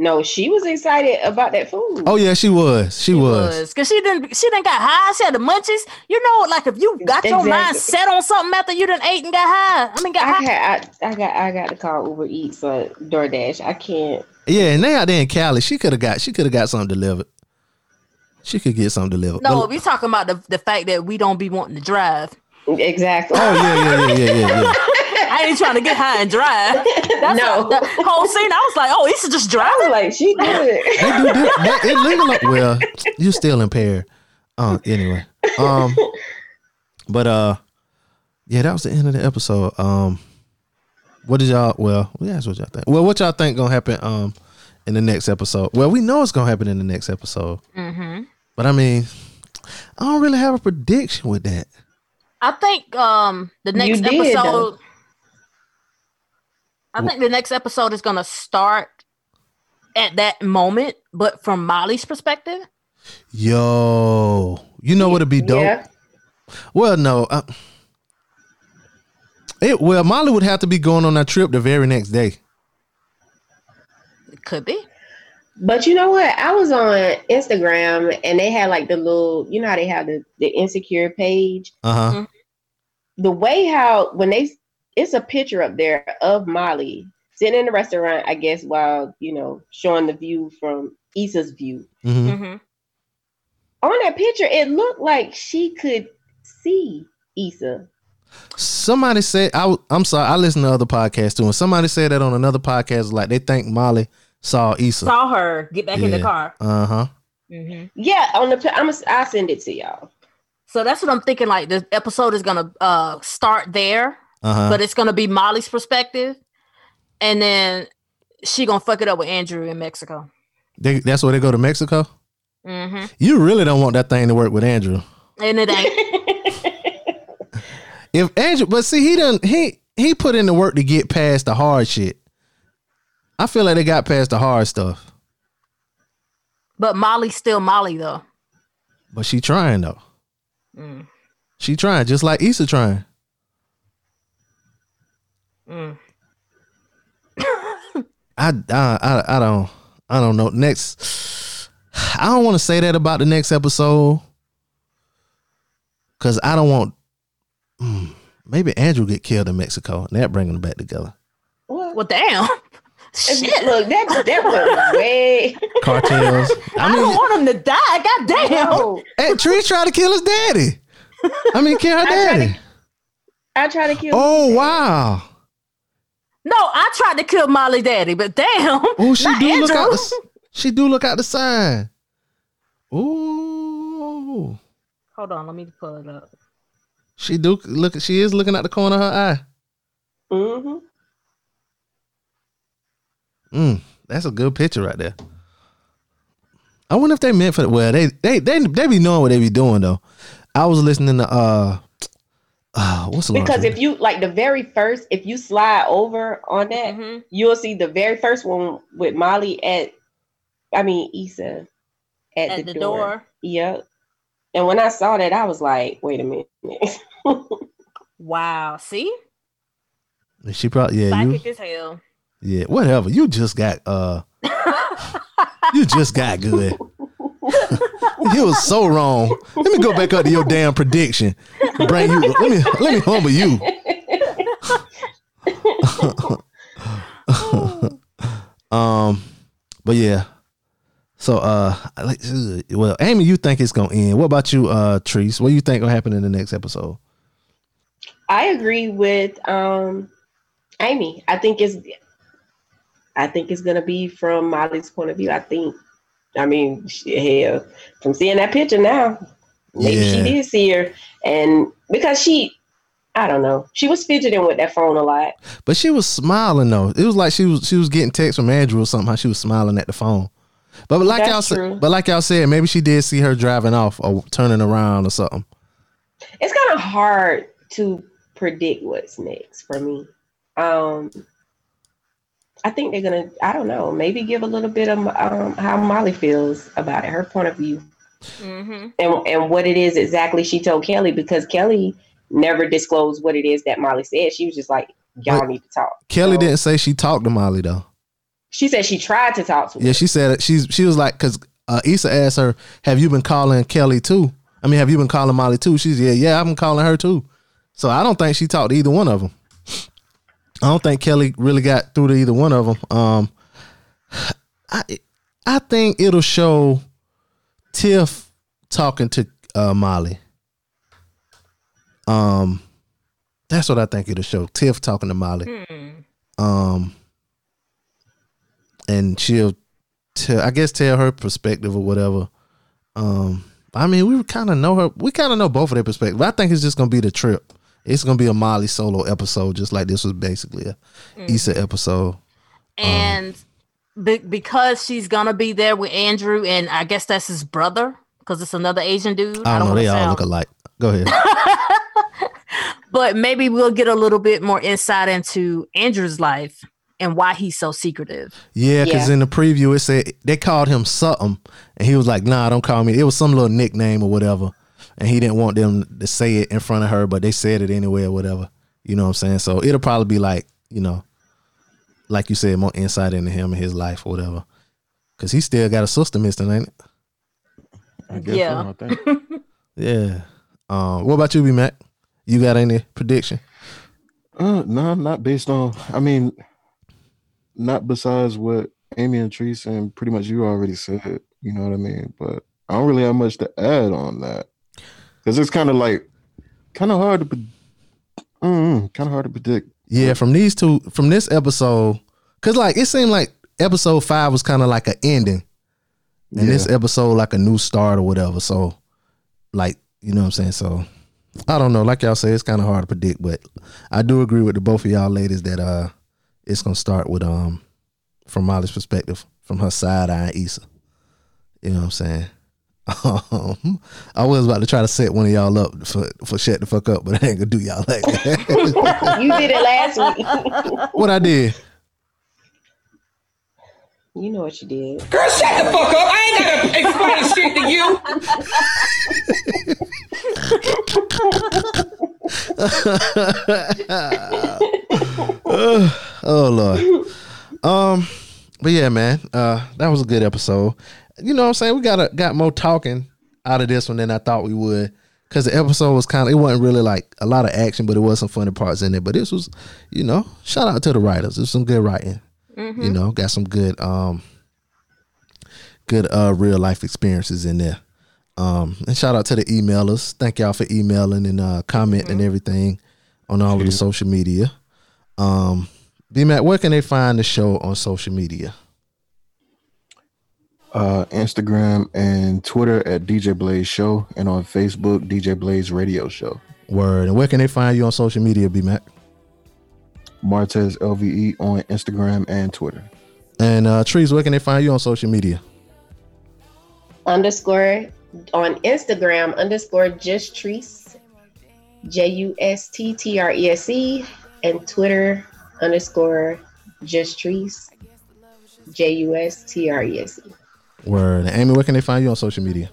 Speaker 10: No, she was excited about that food.
Speaker 7: Oh yeah, she was. She, was.
Speaker 9: Was because she didn't she didn't got high. She had the munchies. You know, like if you got your mind set on something after you done ate and got high. I mean, got
Speaker 10: I
Speaker 9: high.
Speaker 10: can't. I, I got. I got to call Uber Eats or DoorDash. I can't.
Speaker 7: Yeah, and they out there in Cali. She could have got. She could have got something delivered. She could get something delivered.
Speaker 9: No,
Speaker 7: But-
Speaker 9: we talking about the the fact that we don't be wanting to drive.
Speaker 10: Exactly.
Speaker 7: oh yeah, yeah, yeah, yeah, yeah, yeah.
Speaker 9: I ain't trying to get high and drive. That's
Speaker 10: No.
Speaker 9: the whole scene. I was like, oh, Issa just driving.
Speaker 10: like she did it.
Speaker 7: They do. They, they, it legal. Well, you still impaired. Um. Anyway. Um. But uh, yeah, that was the end of the episode. Um. What did y'all? Well, we asked what y'all think. Well, what y'all think gonna happen? Um. In the next episode. Well, we know it's gonna happen in the next episode.
Speaker 9: Mm-hmm.
Speaker 7: But I mean, I don't really have a prediction with that.
Speaker 9: I think um the next
Speaker 10: did,
Speaker 9: episode.
Speaker 10: though.
Speaker 9: I think the next episode is gonna start at that moment, but from Molly's perspective.
Speaker 7: Yo, you know what'd be dope?
Speaker 10: Yeah.
Speaker 7: Well, no. Uh, it well, Molly would have to be going on that trip the very next day.
Speaker 9: It could be.
Speaker 10: But you know what? I was on Instagram and they had like the little. You know how they have the the insecure page.
Speaker 7: Uh huh.
Speaker 10: The way how when they it's a picture up there of Molly sitting in the restaurant. I guess while you know showing the view from Issa's view.
Speaker 7: hmm
Speaker 9: Mm-hmm.
Speaker 10: On that picture, it looked like she could see Issa.
Speaker 7: Somebody said I, am sorry. I listen to other podcasts too, and somebody said that on another podcast, like they think Molly saw Issa.
Speaker 9: Saw her get back in the car.
Speaker 7: Uh huh.
Speaker 9: Mm-hmm.
Speaker 10: Yeah, on the I'm. A, I'll send it to y'all.
Speaker 9: So that's what I'm thinking. Like the episode is gonna uh start there,
Speaker 7: Uh-huh.
Speaker 9: but it's gonna be Molly's perspective, and then she gonna fuck it up with Andrew in Mexico.
Speaker 7: They, that's where they go to Mexico.
Speaker 9: Mm-hmm.
Speaker 7: You really don't want that thing to work with Andrew.
Speaker 9: And it ain't.
Speaker 7: If Andrew, but see, he done he he put in the work to get past the hard shit. I feel like they got past the hard stuff,
Speaker 9: but Molly's still Molly though.
Speaker 7: but she trying though.
Speaker 9: Mm.
Speaker 7: She trying just like Issa trying.
Speaker 9: Mm.
Speaker 7: I, I I I don't I don't know. Next, I don't want to say that about the next episode because I don't want. Hmm, maybe Andrew get killed in Mexico and that bring them back together.
Speaker 9: Well, damn. Shit.
Speaker 10: Look, that that was way.
Speaker 7: Cartels.
Speaker 9: I,
Speaker 7: I
Speaker 9: don't want him to die. God damn.
Speaker 10: No,
Speaker 7: hey, Tree tried to kill his daddy. I mean, kill her
Speaker 10: I tried to-
Speaker 7: daddy.
Speaker 10: I try to kill.
Speaker 7: Oh wow.
Speaker 9: No, I tried to kill Molly Daddy, but damn.
Speaker 7: Oh, she
Speaker 9: not
Speaker 7: do look out. The, she do look out the side. Ooh,
Speaker 9: Hold on, let me pull it up.
Speaker 7: she do look. She is looking at the corner of her eye.
Speaker 10: Mm-hmm.
Speaker 7: Mm, that's a good picture right there. I wonder if they meant for well, they they they they be knowing what they be doing though. I was listening to uh, uh what's the
Speaker 10: Because if you like the very first, if you slide over on that,
Speaker 9: Mm-hmm.
Speaker 10: you'll see the very first one with Molly at, I mean Issa, at,
Speaker 9: At
Speaker 10: the,
Speaker 9: the
Speaker 10: door.
Speaker 9: door.
Speaker 10: Yep. And when I saw that, I was like, wait a minute.
Speaker 9: Wow. See?
Speaker 7: she probably yeah you
Speaker 9: Psychic as hell.
Speaker 7: Yeah, whatever. You just got uh you just got good. he was so wrong. Let me go back up to your damn prediction. Bring you let me let me humble you. um but yeah. So uh like well Amy you think it's gonna end. What about you, uh Treese? What do you think will happen in the next episode?
Speaker 10: I agree with um Amy. I think it's I think it's gonna be from Molly's point of view. I think I mean she, hell from seeing that picture now, maybe
Speaker 7: Yeah.
Speaker 10: she did see her and because she I don't know. She was fidgeting with that phone a lot.
Speaker 7: But she was smiling though. It was like she was she was getting text from Andrew or something. How she was smiling at the phone. But like
Speaker 10: That's
Speaker 7: y'all said, but like y'all said, maybe she did see her driving off or turning around or something.
Speaker 10: It's kind of hard to predict what's next for me. Um I think they're gonna. I don't know. Maybe give a little bit of um, how Molly feels about it, her point of view,
Speaker 9: Mm-hmm.
Speaker 10: and and what it is exactly she told Kelly because Kelly never disclosed what it is that Molly said. She was just like, "Y'all
Speaker 7: But
Speaker 10: need to talk."
Speaker 7: Kelly didn't say she talked to Molly though.
Speaker 10: She said she tried to talk to.
Speaker 7: Yeah, she said. She's she was like because uh, Issa asked her, "Have you been calling Kelly too?" I mean, have you been calling Molly too? She's yeah, yeah, I've been calling her too. So I don't think she talked to either one of them. I don't think Kelly really got through to either one of them. Um, I I think it'll show Tiff talking to uh, Molly. Um, that's what I think it'll show. Tiff talking to Molly. Um, and she'll tell, I guess, tell her perspective or whatever. Um, I mean, we kind of know her. We kind of know both of their perspective. I think it's just gonna be the trip. It's gonna be a Molly solo episode, just like this was basically a
Speaker 9: Mm.
Speaker 7: Issa episode.
Speaker 9: And be- because she's gonna be there with Andrew, and I guess that's his brother, because it's another Asian dude.
Speaker 7: I don't know.
Speaker 9: wanna
Speaker 7: They all look alike. Go ahead.
Speaker 9: but maybe we'll get a little bit more insight into Andrew's life and why he's so secretive.
Speaker 7: Yeah, because in the preview it said they called him something, and he was like, "Nah, don't call me." It was some little nickname or whatever, and he didn't want them to say it in front of her, but they said it anyway or whatever. You know what I'm saying? So it'll probably be like, you know, like you said, more insight into him and his life or whatever. Because he still got a sister missing, ain't it?
Speaker 8: I guess
Speaker 9: Yeah.
Speaker 8: so, I think.
Speaker 7: Yeah. Um, what about you, B Mac? You got any prediction?
Speaker 8: Uh, no, not based on. I mean, not besides what Amy and Treese and pretty much you already said. You know what I mean? But I don't really have much to add on that because it's kind of like kind of hard to, mm, kind of hard to predict.
Speaker 7: Yeah, from these two, from this episode, because like it seemed like episode five was kind of like an ending, and this episode like a new start or whatever. So, like you know what I'm saying. So, I don't know. Like y'all say, it's kind of hard to predict, but I do agree with the both of y'all ladies that uh, it's gonna start with um, from Molly's perspective, from her side eye, Issa. You know what I'm saying. Um, I was about to try to set one of y'all up for for shut the fuck up, but I ain't gonna do y'all like that.
Speaker 10: you did it last week.
Speaker 7: what I did.
Speaker 10: You know what you did.
Speaker 2: Girl, shut the fuck up. I ain't gotta explain shit to you.
Speaker 7: oh lord. Um, but yeah, man, uh, that was a good episode. You know what I'm saying? We got a, got more talking out of this one than I thought we would. Cause the episode was kind of, it wasn't really like a lot of action, but it was some funny parts in it. But this was, you know, shout out to the writers. There's some good writing. You know, got some good, um, good uh real life experiences in there. Um, and shout out to the emailers. Thank y'all for emailing and uh commenting and everything on all of the social media. Um, B Matt, where can they find the show on social media?
Speaker 8: Uh, Instagram and Twitter at DJ Blaze Show, and on Facebook DJ Blaze Radio Show.
Speaker 7: Word. And where can they find you on social media, B Mac?
Speaker 8: Martez LVE on Instagram and Twitter.
Speaker 7: And uh Treese, where can they find you on social media?
Speaker 10: underscore on Instagram underscore just Treese, J U S T T R E S E, and Twitter underscore just Treese, J U S T R E S E.
Speaker 7: Word. And Amy, where can they find you on social media?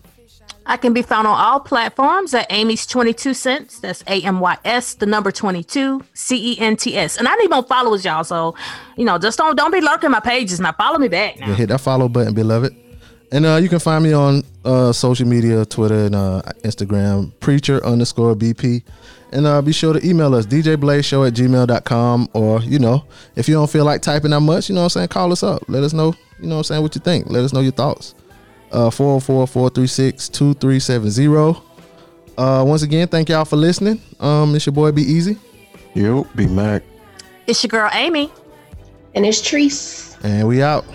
Speaker 9: I can be found on all platforms at Amy's 22 cents. That's A M Y S, the number 22, C E N T S. And I need more followers, y'all. So, you know, just don't don't be lurking my pages. Now follow me back. Now.
Speaker 7: Yeah, hit that follow button, beloved. And uh, you can find me on uh, social media, Twitter and uh, Instagram, preacher underscore BP. And uh, be sure to email us, djblazeshow at gmail.com. Or, you know, if you don't feel like typing that much, you know what I'm saying, call us up. Let us know, you know what I'm saying, what you think. Let us know your thoughts. Uh, 404-436-2370. Uh, once again, thank y'all for listening. Um, it's your boy Be Easy.
Speaker 8: Yo, Be Mac.
Speaker 9: It's your girl Amy.
Speaker 10: And it's Treese.
Speaker 7: And we out.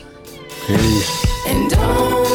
Speaker 8: Peace.
Speaker 19: And don't